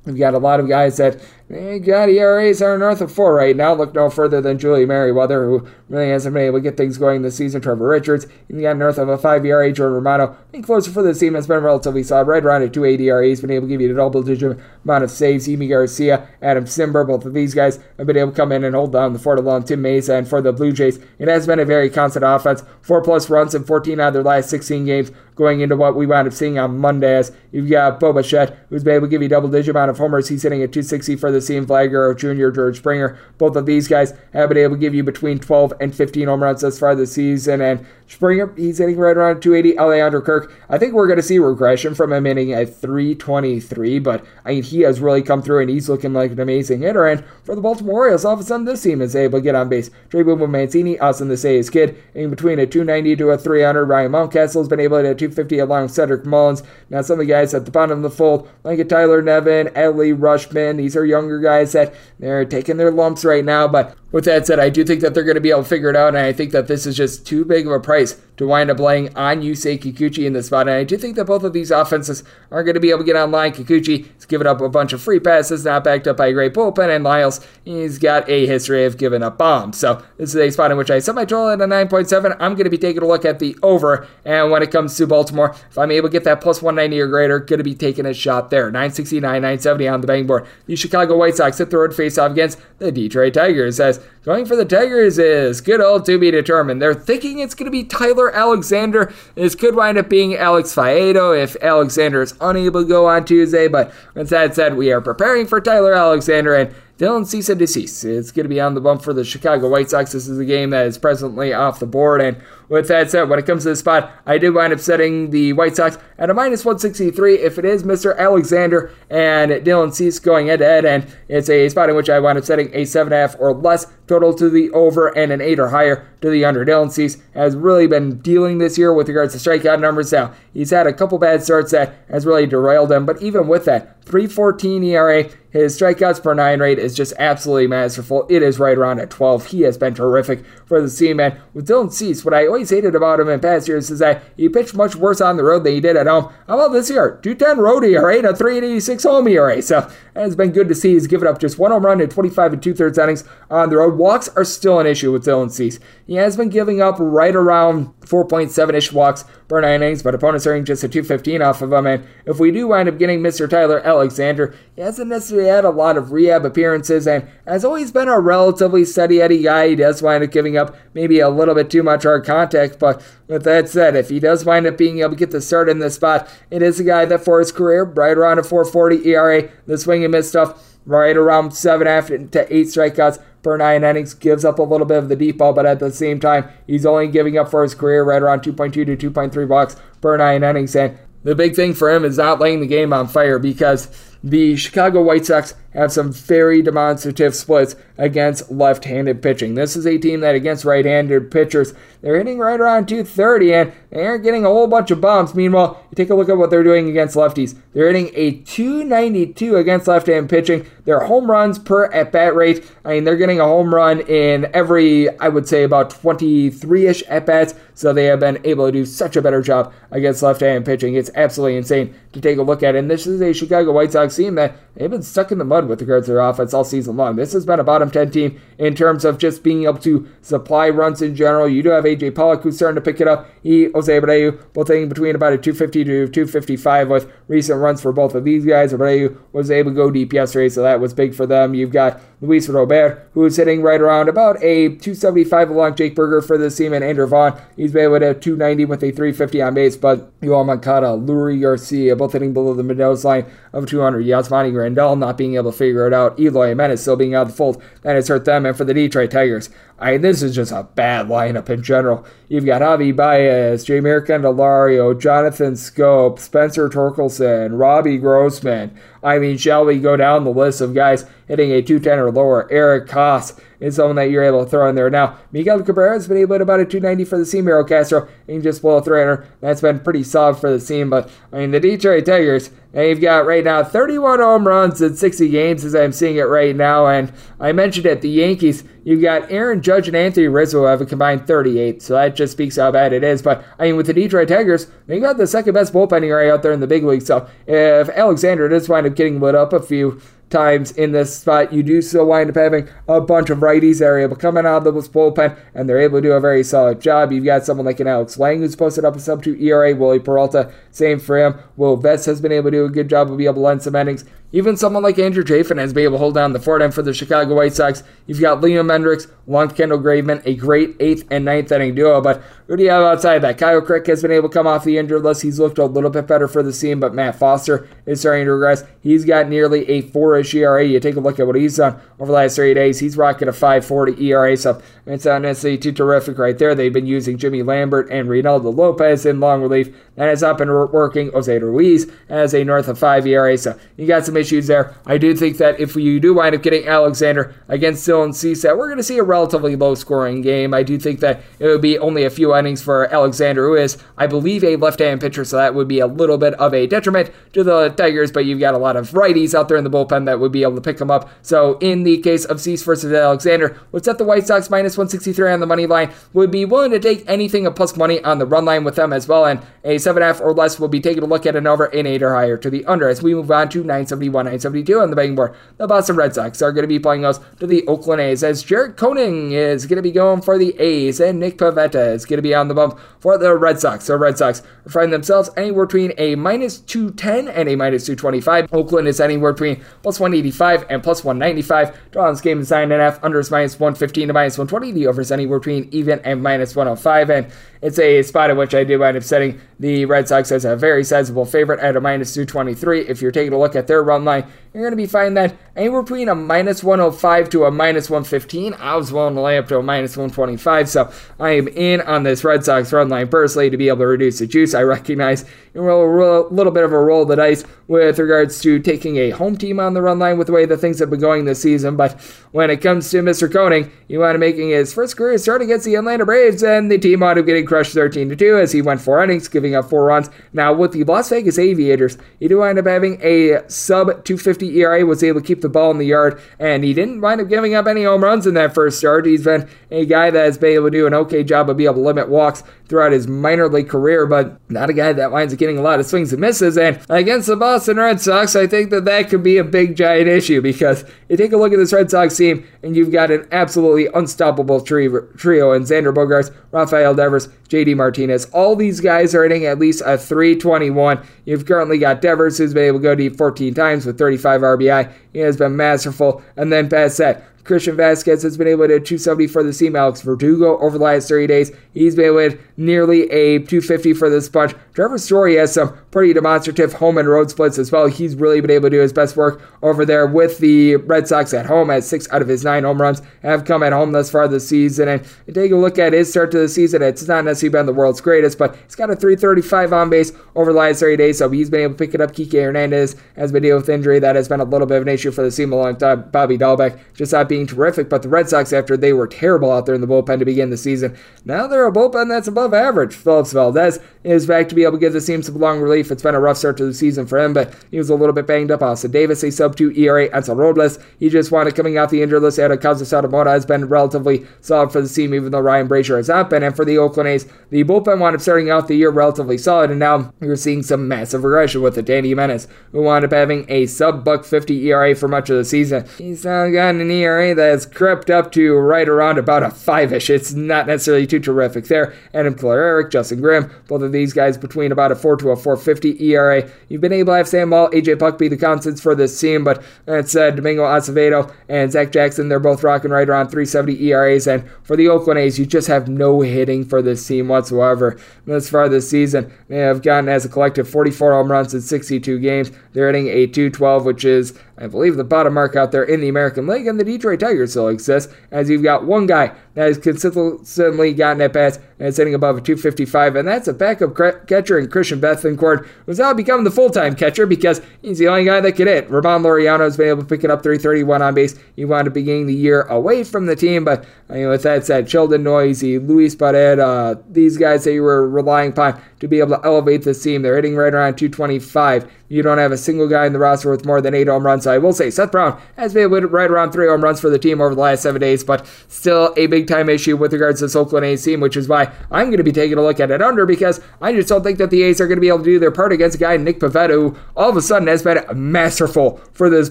We've got a lot of guys that eh, they got ERAs are north of four right now. Look no further than Julie Merryweather, who really hasn't been able to get things going this season. Trevor Richards, he's got north of a five ERA. Jordan Romano, I think closer for the team has been relatively solid, right around a 2.8 ERA. He's been able to give you a double digit amount of saves. Yimi Garcia, Adam Cimber, both of these guys have been able to come in and hold down the fort along Tim Mayza. And for the Blue Jays, it has been a very constant offense. Four plus runs in 14 out of their last 16 games going into what we wound up seeing on Monday as you've got Bo Bichette, who's been able to give you double digit amount of homers. He's hitting at 260 for the team. Flagger Jr., George Springer, both of these guys have been able to give you between 12 and 15 home runs thus far this season. And Springer, he's hitting right around 280. Alejandro Kirk, I think we're going to see regression from him hitting at 323, but I mean, he has really come through and he's looking like an amazing hitter. And for the Baltimore Orioles, all of a sudden this team is able to get on base. Trey Boomer Mancini, Austin the Say's kid, in between a 290 to a 300. Ryan Mountcastle has been able to hit 250 along Cedric Mullins. Now, some of the guys at the bottom of the fold, like a Tyler Nevin, Adley Rutschman, these are younger guys that they're taking their lumps right now, but with that said, I do think that they're going to be able to figure it out, and I think that this is just too big of a price to wind up laying on Yusei Kikuchi in this spot. And I do think that both of these offenses aren't going to be able to get online. Kikuchi has given up a bunch of free passes, not backed up by a great bullpen, and Lyles, he's got a history of giving up bombs. So this is a spot in which I set my total at a 9.7. I'm going to be taking a look at the over, and when it comes to Baltimore, if I'm able to get that plus 190 or greater, going to be taking a shot there. 969, 970 on the bang board. The Chicago White Sox hit the road face off against the Detroit Tigers as Going for the Tigers is good old to be determined. They're thinking it's going to be Tyler Alexander. This could wind up being Alex Faedo if Alexander is unable to go on Tuesday. But with that said, we are preparing for Tyler Alexander and Dylan Cease deceased. It's going to be on the bump for the Chicago White Sox. This is a game that is presently off the board. And with that said, when it comes to the spot, I did wind up setting the White Sox at a minus 163 if it is Mr. Alexander and Dylan Cease going head to head. And it's a spot in which I wind up setting a 7.5 or less total to the over and an 8 or higher to the under. Dylan Cease has really been dealing this year with regards to strikeout numbers. Now, he's had a couple bad starts that has really derailed him. But even with that, 314 ERA. His strikeouts per nine rate is just absolutely masterful. It is right around at 12. He has been terrific for the team. And with Dylan Cease, what I always hated about him in past years is that he pitched much worse on the road than he did at home. How about this year? 210 road ERA and a 386 home ERA. So it has been good to see. He's given up just one home run in 25 and two thirds innings on the road. Walks are still an issue with Dylan Cease. He has been giving up right around 4.7 ish walks per innings, but opponents are just a 215 off of him. And if we do wind up getting Mr. Tyler Alexander, he hasn't necessarily had a lot of rehab appearances and has always been a relatively steady Eddie guy. He does wind up giving up maybe a little bit too much hard contact, but with that said, if he does wind up being able to get the start in this spot, it is a guy that for his career, right around a 440 ERA, the swing and miss stuff, right around seven after to eight strikeouts per nine innings, gives up a little bit of the deep ball, but at the same time, he's only giving up for his career right around 2.2 to 2.3 walks per nine innings. And the big thing for him is not laying the game on fire because the Chicago White Sox have some very demonstrative splits against left handed pitching. This is a team that, against right handed pitchers, they're hitting right around 230 and they aren't getting a whole bunch of bombs. Meanwhile, you take a look at what they're doing against lefties. They're hitting a 292 against left hand pitching. Their home runs per at bat rate, I mean, they're getting a home run in every, I would say, about 23 ish at bats. So they have been able to do such a better job against left hand pitching. It's absolutely insane to take a look at. And this is a Chicago White Sox team that they've been stuck in the mud with regards to their offense all season long. This has been a bottom 10 team in terms of just being able to supply runs in general. You do have AJ Pollock who's starting to pick it up. He, Jose Abreu, both hitting between about a 250 to 255 with recent runs for both of these guys. Abreu was able to go deep yesterday, so that was big for them. You've got Luis Robert, who's hitting right around about a 275 along Jake Burger for this team, and Andrew Vaughn. He's been able to have 290 with a 350 on base, but Yoel Moncada, Leury Garcia, both hitting below the Mendoza line of 200. Yasmani Grandal not being able figure it out. Eloy Jimenez still being out of the fold. That it's hurt them. And for the Detroit Tigers, I mean, this is just a bad lineup in general. You've got Javi Baez, Jeimer Candelario, Jonathan Schoop, Spencer Torkelson, Robbie Grossman. I mean, shall we go down the list of guys hitting a 210 or lower? Eric Koss is someone that you're able to throw in there. Now, Miguel Cabrera has been able to about a 290 for the team. Miro Castro, and just below 300. That's been pretty solid for the team. But, I mean, the Detroit Tigers, They've got right now 31 home runs in 60 games as I'm seeing it right now. And I mentioned it, the Yankees, you've got Aaron Judge and Anthony Rizzo have a combined 38. So that just speaks how bad it is. But I mean, with the Detroit Tigers, they got the second best bullpen right out there in the big league. So if Alexander does wind up getting lit up a few times in this spot, you do still wind up having a bunch of righties that are able to come in out of this bullpen, and they're able to do a very solid job. You've got someone like an Alex Lange who's posted up a sub 2 ERA, Willie Peralta, same for him. Will Vest has been able to do a good job of being able to lend some innings. Even someone like Andrew Chafin has been able to hold down the fort end for the Chicago White Sox. You've got Liam Hendriks, along with Kendall Graveman, a great eighth and ninth inning duo. But who do you have outside that? Kyle Crick has been able to come off the injured list. He's looked a little bit better for the team, but Matt Foster is starting to regress. He's got nearly a four-ish ERA. You take a look at what he's done over the last three days. He's rocking a 5.40 ERA, so it's not necessarily too terrific right there. They've been using Jimmy Lambert and Reynaldo Lopez in long relief. That has not been working. Jose Ruiz has a north of five ERA, so you got some issues there. I do think that if you do wind up getting Alexander against Dylan Cease, we're going to see a relatively low scoring game. I do think that it would be only a few innings for Alexander, who is, I believe, a left hand pitcher, so that would be a little bit of a detriment to the Tigers, but you've got a lot of righties out there in the bullpen that would be able to pick them up. So in the case of Cease versus Alexander, let's set the White Sox minus 163 on the money line. Would be willing to take anything of plus money on the run line with them as well, and a 7.5 or less will be taking a look at an over in 8 or higher to the under as we move on to 971, 972 on the betting board. The Boston Red Sox are going to be playing us to the Oakland A's as Jared Koenig is going to be going for the A's and Nick Pivetta is going to be on the bump for the Red Sox. The Red Sox find themselves anywhere between a minus 210 and a minus 225. Oakland is anywhere between plus 185 and plus 195. Draw on this game is 9.5, under is minus 115 to minus 120. The over is anywhere between even and minus 105. And it's a spot at which I do wind up setting the Red Sox as a very sizable favorite at a minus 223. If you're taking a look at their run line, you're going to be finding that anywhere between a minus 105 to a minus 115. I was willing to lay up to a minus 125, so I am in on this Red Sox run line personally to be able to reduce the juice. I recognize a little bit of a roll of the dice with regards to taking a home team on the run line with the way that things have been going this season, but when it comes to Mr. Koenig, he wound up making his first career start against the Atlanta Braves, and the team wound up getting crushed 13 to 2 as he went four innings, giving up four runs. Now, with the Las Vegas Aviators, he did wind up having a sub 250 ERA, was able to keep the ball in the yard, and he didn't wind up giving up any home runs in that first start. He's been a guy that has been able to do an okay job of being able to limit walks throughout his minor league career, but not a guy that winds up getting a lot of swings and misses. And against the Boston Red Sox, I think that that could be a big giant issue because you take a look at this Red Sox team, and you've got an absolutely unstoppable trio, in Xander Bogaerts, Rafael Devers, JD Martinez. All these guys are hitting at least a 321. You've currently got Devers, who's been able to go deep 14 times with 35 RBI. He has been masterful. And then past that, Christian Vasquez has been able to 270 for the team. Alex Verdugo over the last 30 days, he's been able with nearly a 250 for this bunch. Trevor Story has some pretty demonstrative home and road splits as well. He's really been able to do his best work over there with the Red Sox at home, as six out of his nine home runs have come at home thus far this season. And take a look at his start to the season, it's not necessarily been the world's greatest, but he's got a 335 on base over the last 30 days, so he's been able to pick it up. Kike Hernandez has been dealing with injury. That has been a little bit of an issue for the team along time. Bobby Dalbec just not being terrific, but the Red Sox, after they were terrible out there in the bullpen to begin the season, now they're a bullpen that's above average. Phillips Valdez is back to be able to give the team some long relief. It's been a rough start to the season for him, but he was a little bit banged up. Also, Davis, a sub 2 ERA. Ansel Robles, he just wanted coming out the injured list. Out of Kazu Sadamoda has been relatively solid for the team, even though Ryan Brasier has not been. And for the Oakland A's, the bullpen wound up starting out the year relatively solid, and now you're seeing some massive regression with the Danny Jimenez, who wound up having a sub buck 50 ERA for much of the season. He's now got an ERA that has crept up to right around about a five ish. It's not necessarily too terrific there. Adam Eric, Justin Grimm, both of these guys between about a 4 to a 450 ERA. You've been able to have Sam Ball, AJ Puk be the constants for this team, but that said, Domingo Acevedo and Zach Jackson, they're both rocking right around 370 ERAs. And for the Oakland A's, you just have no hitting for this team whatsoever. Thus far this season, they have gotten as a collective 44 home runs in 62 games. They're hitting a 212, which is I believe the bottom mark out there in the American League, and the Detroit Tigers still exist, as you've got one guy has consistently gotten at bats and is hitting above a 255, and that's a backup catcher in Christian Bethencourt, who's now become the full-time catcher because he's the only guy that can hit. Ramon Laureano has been able to pick it up 331 on base. He wound up beginning the year away from the team, but I mean, with that said, Sheldon Neuse, Luis Barrera, uh, these guys that you were relying upon to be able to elevate this team, they're hitting right around 225. You don't have a single guy in the roster with more than eight home runs. So I will say Seth Brown has been able to right around three home runs for the team over the last seven days, but still a big time issue with regards to this Oakland A's team, which is why I'm going to be taking a look at it under because I just don't think that the A's are going to be able to do their part against a guy Nick Pivetta who all of a sudden has been masterful for this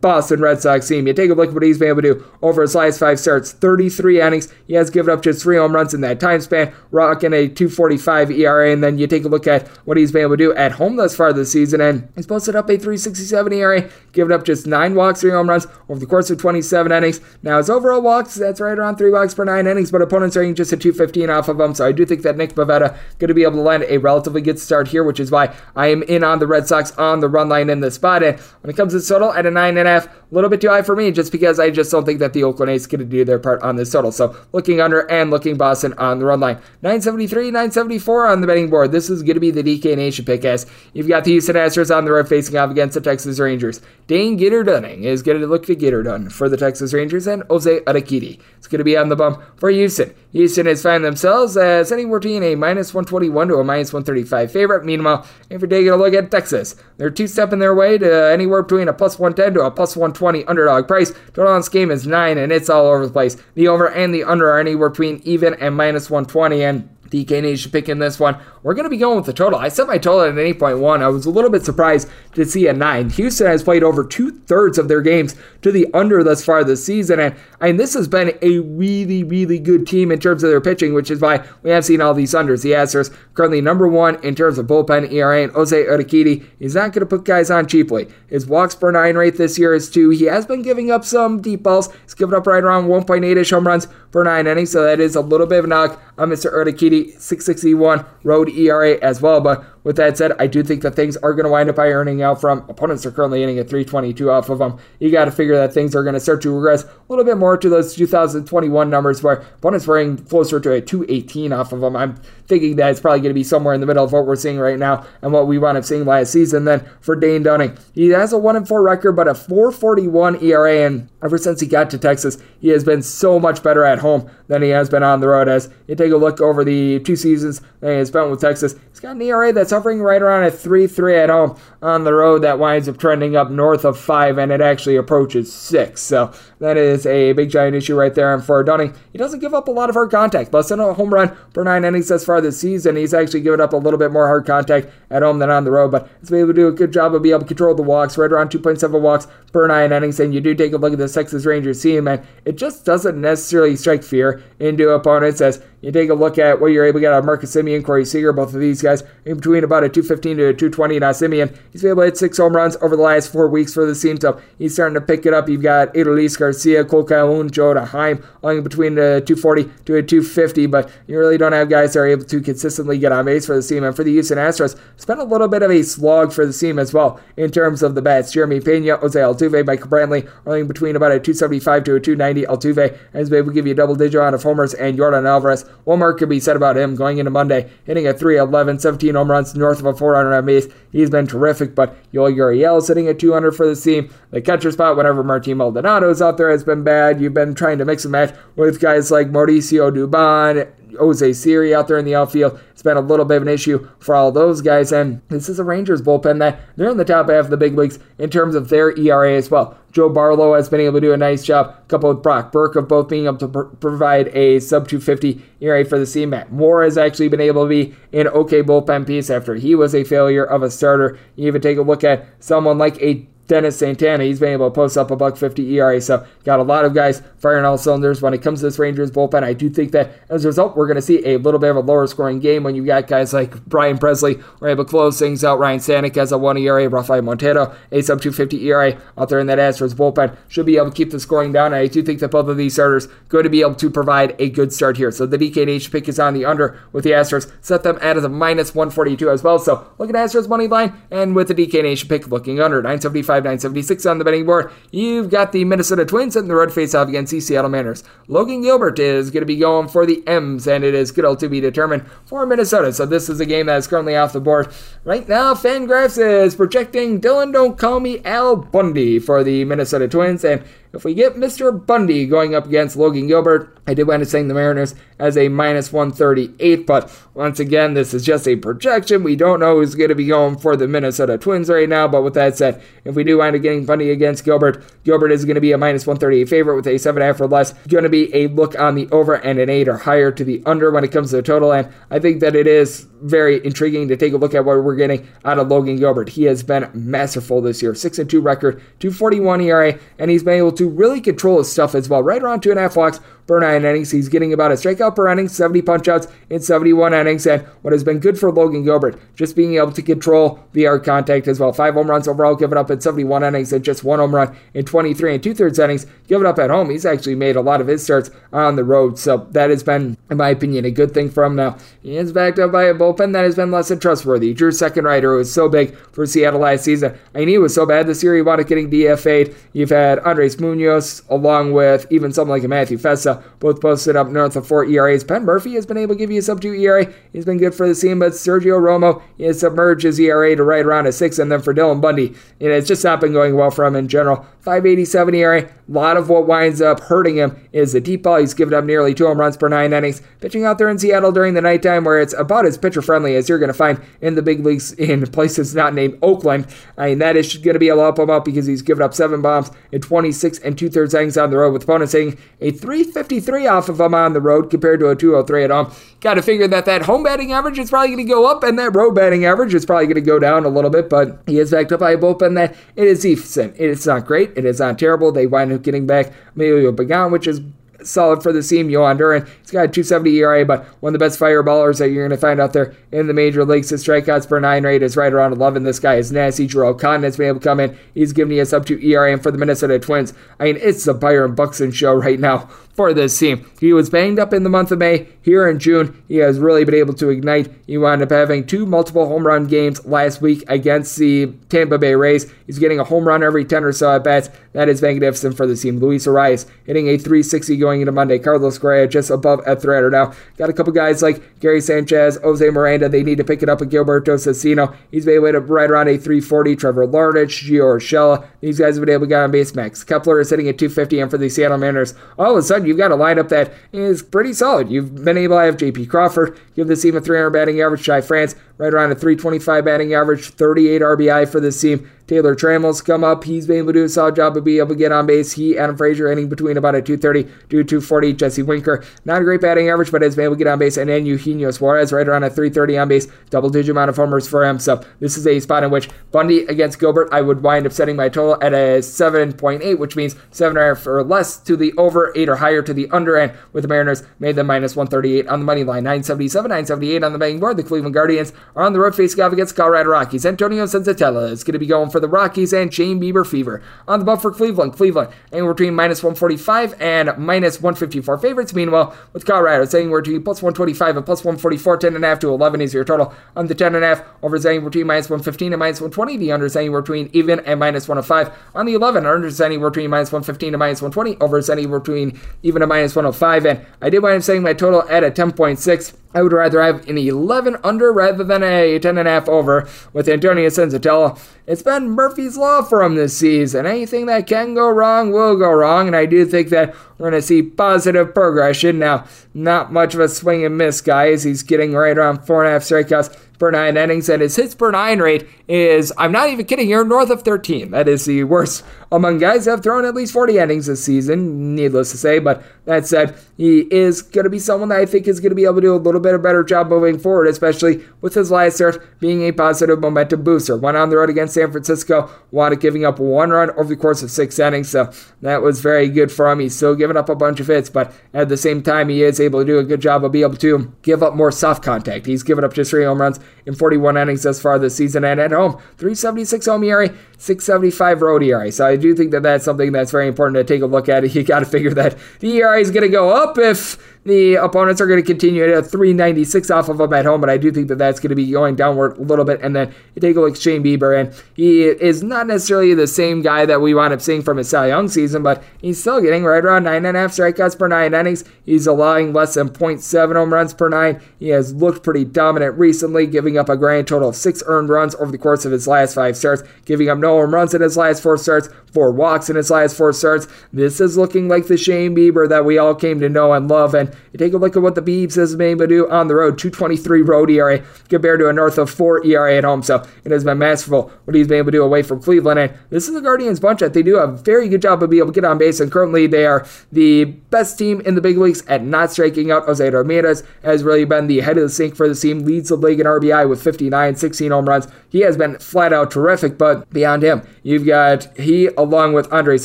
Boston Red Sox team. You take a look at what he's been able to do over his last five starts 33 innings. He has given up just three home runs in that time span, rocking a 245 ERA. And then you take a look at what he's been able to do at home thus far this season, and he's posted up a 367 ERA, giving up just nine walks, three home runs over the course of 27 innings. Now, his overall walks, that's right around three walks per nine innings, but opponents are just a 215 off of him. So I do think that Nick Pivetta going to be able to land a relatively good start here, which is why I am in on the Red Sox on the run line in this spot. And when it comes to total at a nine and a half, a little bit too high for me just because I just don't think that the Oakland A's going to do their part on this total. So looking under and looking Boston on the run line. 973, 974 on the betting board. This is going to be the DK Nation pick as you've got the Houston Astros on the road facing off against the Texas Rangers. Dane Gitter Dunning is going to look to done for the Texas Rangers and Jose Urquidy. It's going to be on the bump for Houston. Houston has found themselves as anywhere between a minus 121 to a minus 135 favorite. Meanwhile, if you're taking a look at Texas, they're two stepping their way to anywhere between a plus 110 to a plus 120 underdog price. Total on this game is 9, and it's all over the place. The over and the under are anywhere between even and minus 120, and DK Nation picking this one. We're going to be going with the total. I set my total at an 8.1. I was a little bit surprised to see a 9. Houston has played over two thirds of their games to the under thus far this season. And, and this has been a really, really good team in terms of their pitching, which is why we have seen all these unders. The Astros currently number one in terms of bullpen ERA, and Jose Urquidy is not going to put guys on cheaply. His walks per nine rate this year is two. He has been giving up some deep balls. He's given up right around 1.8 ish home runs per nine innings, so that is a little bit of a knock on Mr. Urquidy. 661 road ERA as well. But with that said, I do think that things are going to wind up ironing out from opponents are currently hitting at 322 off of them. You got to figure that things are going to start to regress a little bit more to those 2021 numbers where opponents were hitting closer to a 218 off of them. I'm thinking that it's probably going to be somewhere in the middle of what we're seeing right now and what we wound up seeing last season. Then for Dane Dunning, he has a 1 and 4 record, but a 441 ERA. And ever since he got to Texas, he has been so much better at home than he has been on the road. As you take a look over the two seasons that he has spent with Texas, he's got an ERA that's hovering right around a 3 3 at home on the road that winds up trending up north of 5 and it actually approaches 6. So that is a big giant issue right there. And for Dunning, he doesn't give up a lot of hard contact. Less than a home run per nine innings thus far this season. He's actually given up a little bit more hard contact at home than on the road, but he's been able to do a good job of being able to control the walks, right around 2.7 walks per nine innings. And you do take a look at the Texas Rangers team, and it just doesn't necessarily strike fear into opponents as you take a look at what you're able to get out of Marcus Semien, Corey Seager, both of these guys in between between about a 215 to a 220. Now, Semien, he's been able to hit six home runs over the last four weeks for the team, so he's starting to pick it up. You've got Adolis Garcia, Cole Calhoun, Jonah Heim, only between a 240 to a 250, but you really don't have guys that are able to consistently get on base for the team. And for the Houston Astros, it's been a little bit of a slog for the team as well in terms of the bats. Jeremy Pena, Jose Altuve, Michael Brantley, only between about a 275 to a 290. Altuve has been able to give you a double digit amount of homers, and Yordan Alvarez, one more could be said about him going into Monday, hitting a 311, 17 home runs north of a 400 on base. He's been terrific, but Yuli Gurriel sitting at 200 for the team. The catcher spot, whenever Martin Maldonado is out there, has been bad. You've been trying to mix and match with guys like Mauricio Dubon, Jose Siri out there in the outfield. It's been a little bit of an issue for all those guys. And this is a Rangers bullpen that they're in the top half of the big leagues in terms of their ERA as well. Joe Barlow has been able to do a nice job, coupled with Brock Burke, of both being able to pr- provide a sub 250 ERA for the. Matt Moore has actually been able to be an okay bullpen piece after he was a failure of a starter. You even take a look at someone like a Dennis Santana, he's been able to post up a buck 50 ERA. So got a lot of guys firing all cylinders when it comes to this Rangers bullpen. I do think that as a result, we're going to see a little bit of a lower scoring game when you got guys like Ryan Pressly are able to close things out. Ryne Stanek has a 1 ERA, Rafael Montero, a sub 250 ERA out there in that Astros bullpen. Should be able to keep the scoring down. And I do think that both of these starters going to be able to provide a good start here. So the DKNH pick is on the under with the Astros. Set them at a minus 142 as well. So look at Astros money line and with the DKNH pick looking under 975, 976 on the betting board. You've got the Minnesota Twins and the red face off against the Seattle Mariners. Logan Gilbert is going to be going for the M's, and it is good to be determined for Minnesota. So this is a game that is currently off the board. Right now, Fangraphs is projecting Dylan Don't Call Me Al Bundy for the Minnesota Twins, and if we get Mr. Bundy going up against Logan Gilbert, I did want to saying the Mariners as a minus 138, but once again, this is just a projection. We don't know who's going to be going for the Minnesota Twins right now, but with that said, if we do wind up getting Bundy against Gilbert, Gilbert is going to be a minus 138 favorite with a 7.5 or less. Going to be a look on the over and an 8 or higher to the under when it comes to the total, and I think that it is very intriguing to take a look at what we're getting out of Logan Gilbert. He has been masterful this year, 6 and 2 record, 241 ERA, and he's been able to really control his stuff as well. Right around two and a half walks per nine innings. He's getting about a strikeout per inning, 70 punchouts in 71 innings. And what has been good for Logan Gilbert, just being able to control the hard contact as well. Five home runs overall given up in 71 innings and just one home run in 23 and two thirds innings given up at home. He's actually made a lot of his starts on the road. So that has been, in my opinion, a good thing for him now. He is backed up by a bullpen that has been less than trustworthy. Drew Steckenrider was so big for Seattle last season. I knew he was so bad this year he wound up getting DFA'd. You've had Andres Munoz along with even someone like Matthew Festa, both posted up north of four ERAs. Penn Murfee has been able to give you a sub two ERA. He's been good for the team, but Sergio Romo has submerged his ERA to right around a six. And then for Dylan Bundy, it's just not been going well for him in general. 587 ERA. A lot of what winds up hurting him is the deep ball. He's given up nearly two home runs per nine innings. Pitching out there in Seattle during the nighttime, where it's about as pitcher friendly as you're going to find in the big leagues in places not named Oakland. I mean, that is going to be a help him out because he's given up seven bombs in 26 and two thirds innings on the road, with opponents hitting a 353 off of him on the road compared to a 203 at home. Got to figure that that home batting average is probably going to go up, and that road batting average is probably going to go down a little bit. But he is backed up by a bullpen that it is decent. It's not great. It is not terrible. They wind up getting back Emilio Pagan, which is solid for the team. Jhoan Duran, he's got a 270 ERA, but one of the best fireballers that you're going to find out there in the major leagues. His strikeouts per nine rate is right around 11. This guy is nasty. Jharel Cotton has been able to come in. He's giving you a sub 2 ERA, and for the Minnesota Twins, I mean, it's the Byron Buxton show right now for this team. He was banged up in the month of May. Here in June, he has really been able to ignite. He wound up having two multiple home run games last week against the Tampa Bay Rays. He's getting a home run every 10 or so at bats. That is magnificent for the team. Luis Arraez hitting a 360 going into Monday. Carlos Correa just above at 300 now. Got a couple guys like Gary Sanchez, Jose Miranda. They need to pick it up with Gilberto Celestino. He's been able to right around a 340. Trevor Larnach, Gio Urshela. These guys have been able to get on base. Max Kepler is hitting at 250. And for the Seattle Mariners, all of a sudden, you've got a lineup that is pretty solid. You've been able to have J.P. Crawford give this team a 300 batting average. Ty France right around a 325 batting average, 38 RBI for this team. Taylor Trammell's come up. He's been able to do a solid job of being able to get on base. He, Adam Frazier, hitting between about a 230 to 240. Jesse Winker, not a great batting average, but has been able to get on base. And then Eugenio Suarez, right around a 330 on base, double digit amount of homers for him. So this is a spot in which Bundy against Gilbert, I would wind up setting my total at a 7.8, which means 7 or less to the over, 8 or higher to the under, and with the Mariners made them minus 138 on the money line. 977, 978 on the betting board. The Cleveland Guardians are on the road facing off against Colorado Rockies. Antonio Senzatela is going to be going for the Rockies and Shane Bieber Fever. On the bump for Cleveland, Cleveland anywhere between minus 145 and minus 154 favorites. Meanwhile, with Colorado, it's anywhere between plus 125 and plus 144, 10.5 to 11 is your total. On the 10.5, over is anywhere between minus 115 and minus 120. The under is anywhere between even and minus 105. On the 11, under is anywhere between minus 115 and minus 120. Over is anywhere between even and minus 105. And I did wind up setting my total at a 10.6. I would rather have an 11 under rather than a 10.5 over with Antonio Senzatela. It's been Murphy's Law for him this season. Anything that can go wrong will go wrong, and I do think that we're going to see positive progression. Now, not much of a swing and miss, guys. He's getting right around 4.5 strikeouts per nine innings, and his hits per nine rate is, I'm not even kidding here, north of 13. That is the worst among guys that have thrown at least 40 innings this season, needless to say. But that said, he is going to be someone that I think is going to be able to do a little bit of better job moving forward, especially with his last start being a positive momentum booster. Went on the road against San Francisco, up giving up one run over the course of six innings, so that was very good for him. He's still giving up a bunch of hits, but at the same time, he is able to do a good job of being able to give up more soft contact. He's given up just three home runs in 41 innings thus far this season, and at home, 376 home ERA, 675 road ERA. So I do think that that's something that's very important to take a look at. You got to figure that the ERA is going to go up if the opponents are going to continue at a 396 off of him at home, but I do think that that's going to be going downward a little bit. And then you take a look at Shane Bieber, and he is not necessarily the same guy that we wound up seeing from his Cy Young season, but he's still getting right around 9.5 strikeouts per nine innings. He's allowing less than 0.7 home runs per nine. He has looked pretty dominant recently, giving up a grand total of six earned runs over the course of his last five starts, giving up no home runs in his last four starts, four walks in his last four starts. This is looking like the Shane Bieber that we all came to know and love. And you take a look at what the Beebs has been able to do on the road 223 road ERA compared to a north of 4 ERA at home. So it has been masterful what he's been able to do away from Cleveland. And this is the Guardians bunch that they do a very good job of being able to get on base. And currently they are the best team in the big leagues at not striking out. Jose Ramirez has really been the head of the sink for the team, leads the league in RBI with 59, 16 home runs. He has been flat out terrific, but beyond him, you've got he along with Andres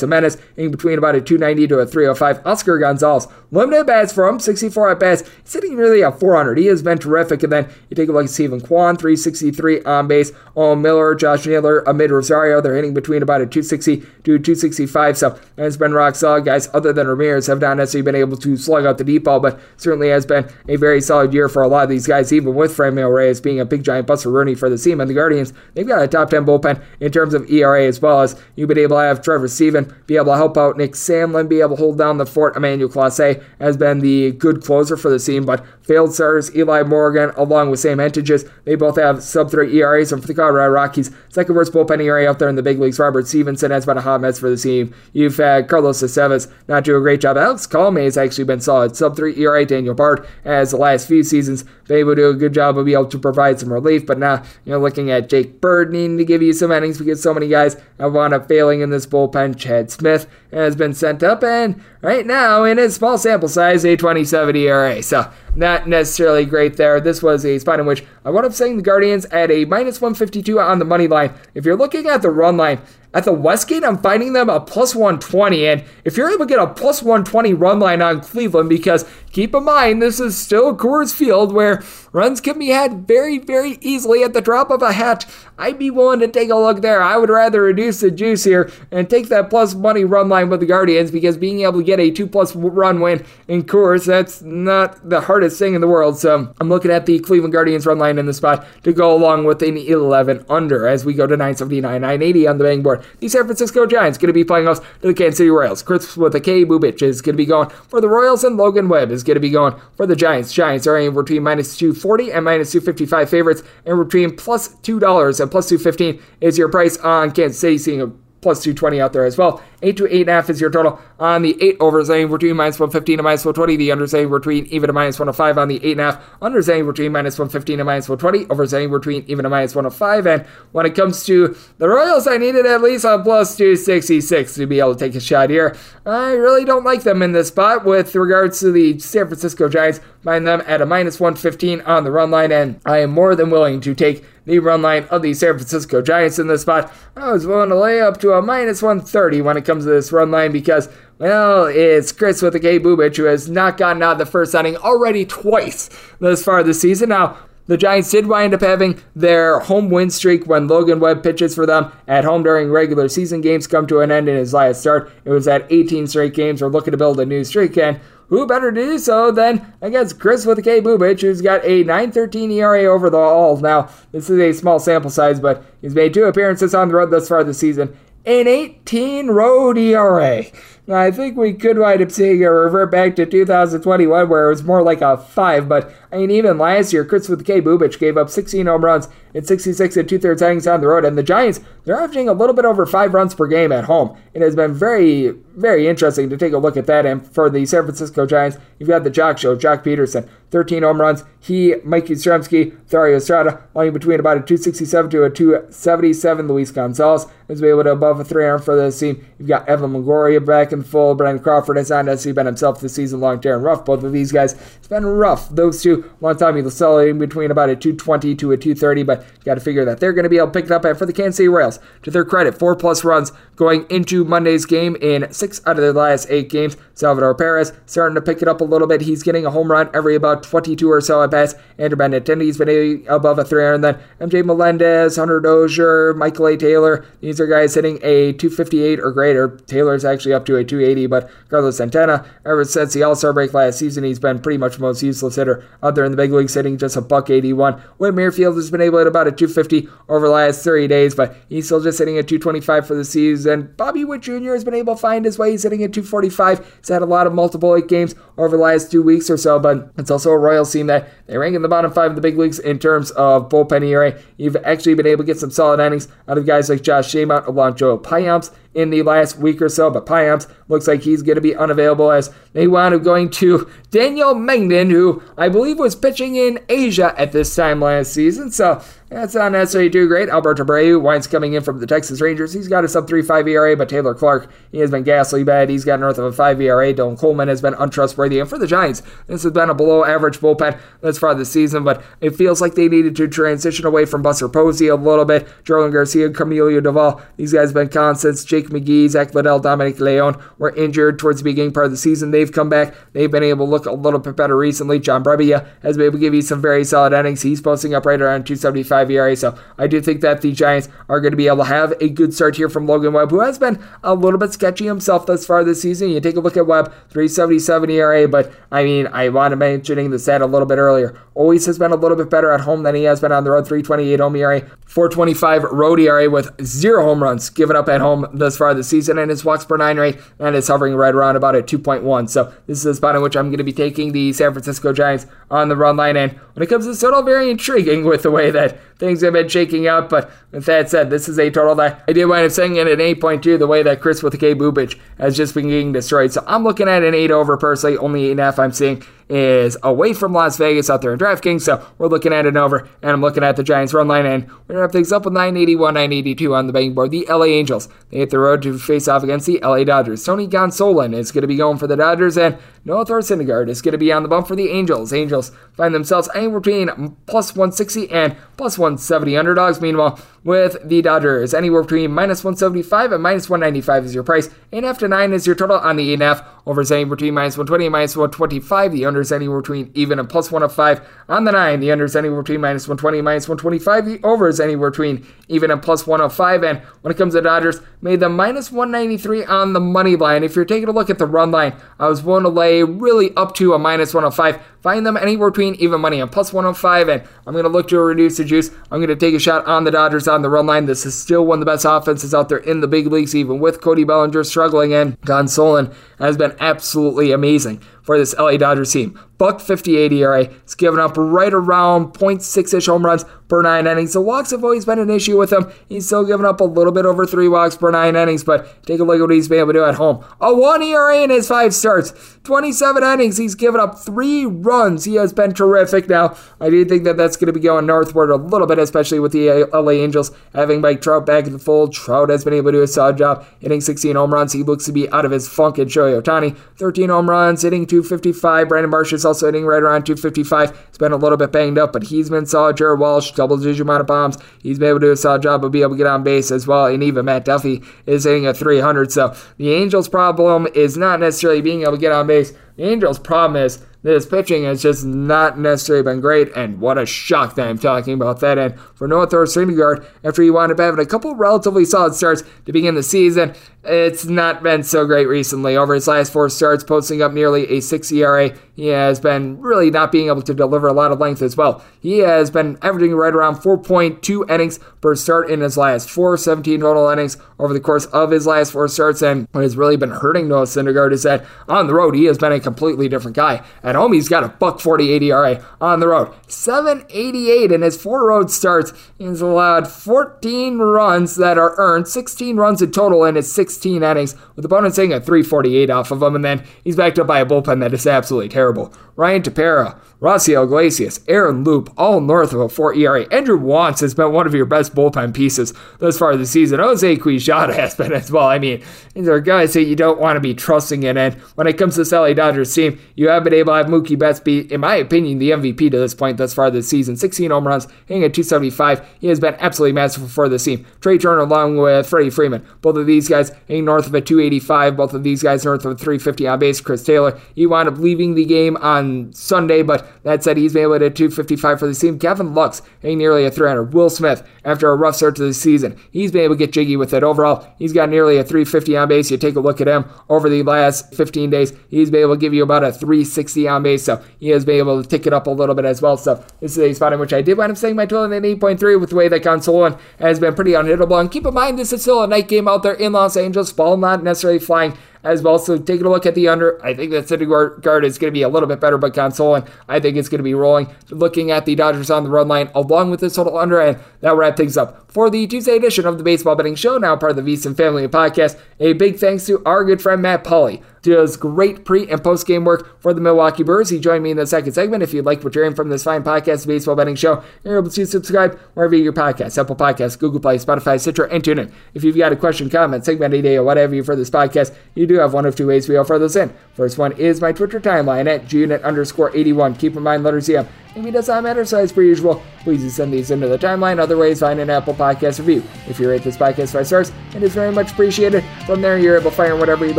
Gimenez in between about a 290 to a 305. Oscar Gonzalez, limited bats for him, 64 at bats. sitting nearly really a 400. He has been terrific. And then you take a look at Steven Kwan, 363 on base. Owen Miller, Josh Naylor, Amed Rosario, they're hitting between about a 260 to 265. So it's been rock solid. Guys, other than Ramirez, have not necessarily been able to slug out the deep ball, but certainly has been a very solid year for a lot of these guys, even with Franmil Reyes being a big giant Buster Rooney for the team. And the Guardians, they've got a top 10 bullpen in terms of ERA as well as you've been able to have Trevor Stephan be able to help out Nick Sandlin, be able to hold down the fort. Emmanuel Clase has been the good closer for the team, but failed starters Eli Morgan along with Sam Hentges, they both have sub 3 ERAs. And for the Colorado Rockies, second worst bullpen ERA out there in the big leagues. Robert Stephenson has been a hot mess for the team. You've had Carlos Estevez not do a great job. Alex Colome has actually been solid. Sub 3 ERA. Daniel Bard has the last few seasons able to do a good job of being able to provide some relief. But now, you know, looking at Jake Bird needing to give you some innings because so many guys have wound up failing in this bullpen. Chad Smith has been sent up, and right now, in his small sample size, a 27 ERA. So, not necessarily great there. This was a spot in which I wound up saying the Guardians at a minus 152 on the money line. If you're looking at the run line, at the Westgate, I'm finding them a plus 120. And if you're able to get a plus 120 run line on Cleveland, because keep in mind, this is still Coors Field where runs can be had very, very easily at the drop of a hat, I'd be willing to take a look there. I would rather reduce the juice here and take that plus money run line with the Guardians because being able to get a two plus run win in Coors, that's not the hardest thing in the world. So I'm looking at the Cleveland Guardians run line in the spot to go along with an 11 under as we go to 979, 980 on the betting board. The San Francisco Giants going to be playing us to the Kansas City Royals. Chris with a K. Bubic is going to be going for the Royals, and Logan Webb is going to be going for the Giants. Giants are in between minus 240 and minus 255 favorites, and between plus $2 and plus 215 is your price on Kansas City, seeing a plus 220 out there as well. 8 to 8.5 is your total on the 8 overs, anywhere between minus 115 and minus 120. The unders anywhere between even to minus 105 on the 8.5. Unders anywhere between minus 115 and minus 120. Overs anywhere between even to minus 105. And when it comes to the Royals, I needed at least a plus 266 to be able to take a shot here. I really don't like them in this spot with regards to the San Francisco Giants. Find them at a minus 115 on the run line, and I am more than willing to take the run line of the San Francisco Giants in this spot. I was willing to lay up to a minus 130 when it comes to this run line because, well, it's Chris with the K Bubic who has not gotten out of the first inning already twice this far this season. Now, the Giants did wind up having their home win streak when Logan Webb pitches for them at home during regular season games come to an end in his last start. It was at 18 straight games. We're looking to build a new streak, and who better to do so than against Chris with a K Bubic, who's got a 9.13 ERA over the all. Now, this is a small sample size, but he's made two appearances on the road thus far this season. An 18 road ERA. I think we could wind up seeing a revert back to 2021 where it was more like a 5, but I mean, even last year, Chris with K. Bubic gave up 16 home runs in 66 and two thirds innings on the road, and the Giants, they're averaging a little bit over five runs per game at home. It has been very, very interesting to take a look at that. And for the San Francisco Giants, you've got the Jock Show, Joc Pederson, 13 home runs. He, Mike Yastrzemski, Thairo Estrada, lying between about a 267 to a 277. Luis Gonzalez has been able to above a 300 for this team. You've got Evan Longoria back full. Brandon Crawford has not necessarily been himself this season long term rough. Both of these guys, it's been rough. Those two, one time you'll sell in between about a 220 to a 230, but you got to figure that they're going to be able to pick it up. For the Kansas City Royals, to their credit, four plus runs going into Monday's game in six out of their last eight games. Salvador Perez starting to pick it up a little bit. He's getting a home run every about 22 or so at bats. Andrew Benintendi's been above a 300. And then MJ Melendez, Hunter Dozier, Michael A. Taylor. These are guys hitting a 258 or greater. Taylor's actually up to a 280, but Carlos Santana, ever since the All Star break last season, he's been pretty much the most useless hitter out there in the big leagues, hitting just a buck 81. Whit Merrifield has been able to hit about a 250 over the last 30 days, but he's still just hitting a 225 for the season. Bobby Witt Jr. has been able to find his way. He's hitting at 245. He's had a lot of multiple eight games over the last two weeks or so, but it's also a Royals team that they rank in the bottom five of the big leagues in terms of bullpen ERA. You've actually been able to get some solid innings out of guys like Josh Staumont along Joel Payamps in the last week or so, but Payamps looks like he's going to be unavailable as they wound up going to Daniel Mengden, who I believe was pitching in Asia at this time last season. So that's not necessarily too great. Alberto Abreu winds coming in from the Texas Rangers. He's got a sub 3.5 ERA, but Taylor Clarke, he has been ghastly bad. He's got north of a 5 ERA. Dylan Coleman has been untrustworthy. And for the Giants, this has been a below average bullpen thus far this season, but it feels like they needed to transition away from Buster Posey a little bit. Jarlin Garcia, Camilo Doval, these guys have been constants. Jake McGee, Zack Littell, Dominic Leone were injured towards the beginning part of the season. They've come back. They've been able to look a little bit better recently. John Brebbia has been able to give you some very solid innings. He's posting up right around 275 ERA, so I do think that the Giants are going to be able to have a good start here from Logan Webb, who has been a little bit sketchy himself thus far this season. You take a look at Webb, 377 ERA, but I mean, I wanted mentioning the stat a little bit earlier. Always has been a little bit better at home than he has been on the road. 328 home ERA, 425 road ERA with zero home runs given up at home thus far this season, and his walks per nine rate and is hovering right around about a 2.1. So this is the spot in which I'm going to be taking the San Francisco Giants on the run line. And when it comes to total, very intriguing with the way that things have been shaking out. But with that said, this is a total that I did wind up saying at an 8.2, the way that Chris with the K Bubic has just been getting destroyed. So I'm looking at an 8 over personally, only 8.5 I'm seeing is away from Las Vegas out there in DraftKings. So we're looking at an over, and I'm looking at the Giants run line, and we're going to have things up with 981, 982 on the betting board. The LA Angels, they hit the road to face off against the LA Dodgers. Tony Gonsolin is going to be going for the Dodgers, and Noah Thor Syndergaard is going to be on the bump for the Angels. Angels find themselves anywhere between plus 160 and plus 170 underdogs. Meanwhile, with the Dodgers, anywhere between minus 175 and minus 195 is your price. 8.5 to 9 is your total on the 8.5. Over is anywhere between minus 120 and minus 125. The unders anywhere between even and plus 105. On the 9, the unders anywhere between minus 120 and minus 125. The overs anywhere between even and plus 105. And when it comes to Dodgers, made them minus 193 on the money line. If you're taking a look at the run line, I was willing to lay really up to a minus 105. Find them anywhere between even money and plus 105. And I'm going to look to reduce the juice. I'm going to take a shot on the Dodgers on the run line. This is still one of the best offenses out there in the big leagues, even with Cody Bellinger struggling. And Gonsolin has been absolutely amazing for this LA Dodgers team. Buck 58 ERA. He's given up right around 0.6 ish home runs per nine innings. The walks have always been an issue with him. He's still given up a little bit over three walks per nine innings, but take a look at what he's been able to do at home. A one ERA in his five starts, 27 innings. He's given up three runs. He has been terrific. Now, I do think that that's going to be going northward a little bit, especially with the LA Angels having Mike Trout back in the fold. Trout has been able to do a solid job hitting 16 home runs. He looks to be out of his funk. And Shohei Ohtani, 13 home runs, hitting 255. Brandon Marsh is also hitting right around 255. He's been a little bit banged up, but he's been solid. Jared Walsh, double digit amount of bombs. He's been able to do a solid job of being able to get on base as well. And even Matt Duffy is hitting a 300. So the Angels' problem is not necessarily being able to get on base. The Angels' problem is this pitching has just not necessarily been great, and what a shock that I'm talking about that. And for Noah Thor Syndergaard, after he wound up having a couple relatively solid starts to begin the season, it's not been so great recently. Over his last four starts, posting up nearly a 6 ERA, he has been really not being able to deliver a lot of length as well. He has been averaging right around 4.2 innings per start in his last four, 17 total innings over the course of his last four starts. And what has really been hurting Noah Syndergaard is that on the road, he has been a completely different guy. At home, he's got a buck 48 ERA. On the road, 788 in his four road starts. He's allowed 14 runs that are earned, 16 runs in total in his 16 innings, with opponents hitting a 348 off of him. And then he's backed up by a bullpen that is absolutely terrible. Ryan Tepera, Raisel Iglesias, Aaron Loup, all north of a 4 ERA. Andrew Wantz has been one of your best bullpen pieces thus far this season. Jose Quijada has been as well. I mean, these are guys that you don't want to be trusting in. And when it comes to this LA Dodgers team, you have been able to have Mookie Betts be, in my opinion, the MVP to this point thus far this season. 16 home runs, hitting at 275. He has been absolutely masterful for the team. Trea Turner along with Freddie Freeman. Both of these guys hitting north of a 285. Both of these guys north of a 350 on base. Chris Taylor, he wound up leaving the game on Sunday, but that said, he's been able to 255 for the team. Gavin Lux hitting nearly a 300. Will Smith, after a rough start to the season, he's been able to get jiggy with it. Overall, he's got nearly a 350 on base. You take a look at him over the last 15 days, he's been able to give you about a 360 on base, so he has been able to tick it up a little bit as well. So this is a spot in which I did wind up saying my total at 8.3 with the way that Gonsolin has been pretty unhittable. And keep in mind, this is still a night game out there in Los Angeles. Ball not necessarily flying as well. So taking a look at the under, I think that Syndergaard is going to be a little bit better, but Gonsolin, I think it's going to be rolling. Looking at the Dodgers on the run line along with this total under, and that will wrap things up for the Tuesday edition of the Baseball Betting Show, now part of the VSiN Family Podcast. A big thanks to our good friend Matt Pauley does great pre and post game work for the Milwaukee Brewers. He joined me in the second segment. If you'd like what you're hearing from this fine podcast, Baseball Betting Show, you're able to subscribe wherever you get your podcasts Apple Podcasts, Google Play, Spotify, Stitcher, and TuneIn. If you've got a question, comment, segment idea, or whatever you for this podcast, you do have one of two ways we offer those in. First one is my Twitter timeline at gunit underscore 81. Keep in mind, letters EM. Maybe it does not matter, so as per usual, please send these into the timeline. Other ways, find an Apple Podcast review. If you rate this podcast five stars, it is very much appreciated. From there, you're able to fire whatever you'd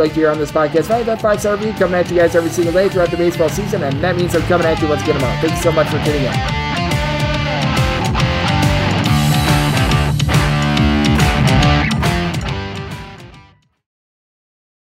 like to hear on this podcast. Find that five star review coming at you guys every single day throughout the baseball season, and that means I'm coming at you once again tomorrow. Thank you so much for tuning in.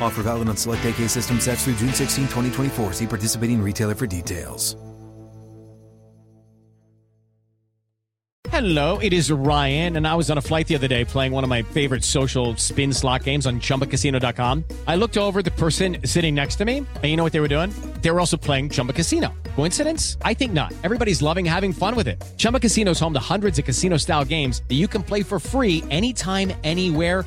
Offer valid on select AK system sets through June 16, 2024. See participating retailer for details. Hello, it is Ryan, and I was on a flight the other day playing one of my favorite social spin slot games on chumbacasino.com. I looked over the person sitting next to me, and you know what they were doing? They were also playing Chumba Casino. Coincidence? I think not. Everybody's loving having fun with it. Chumba Casino is home to hundreds of casino style games that you can play for free anytime, anywhere,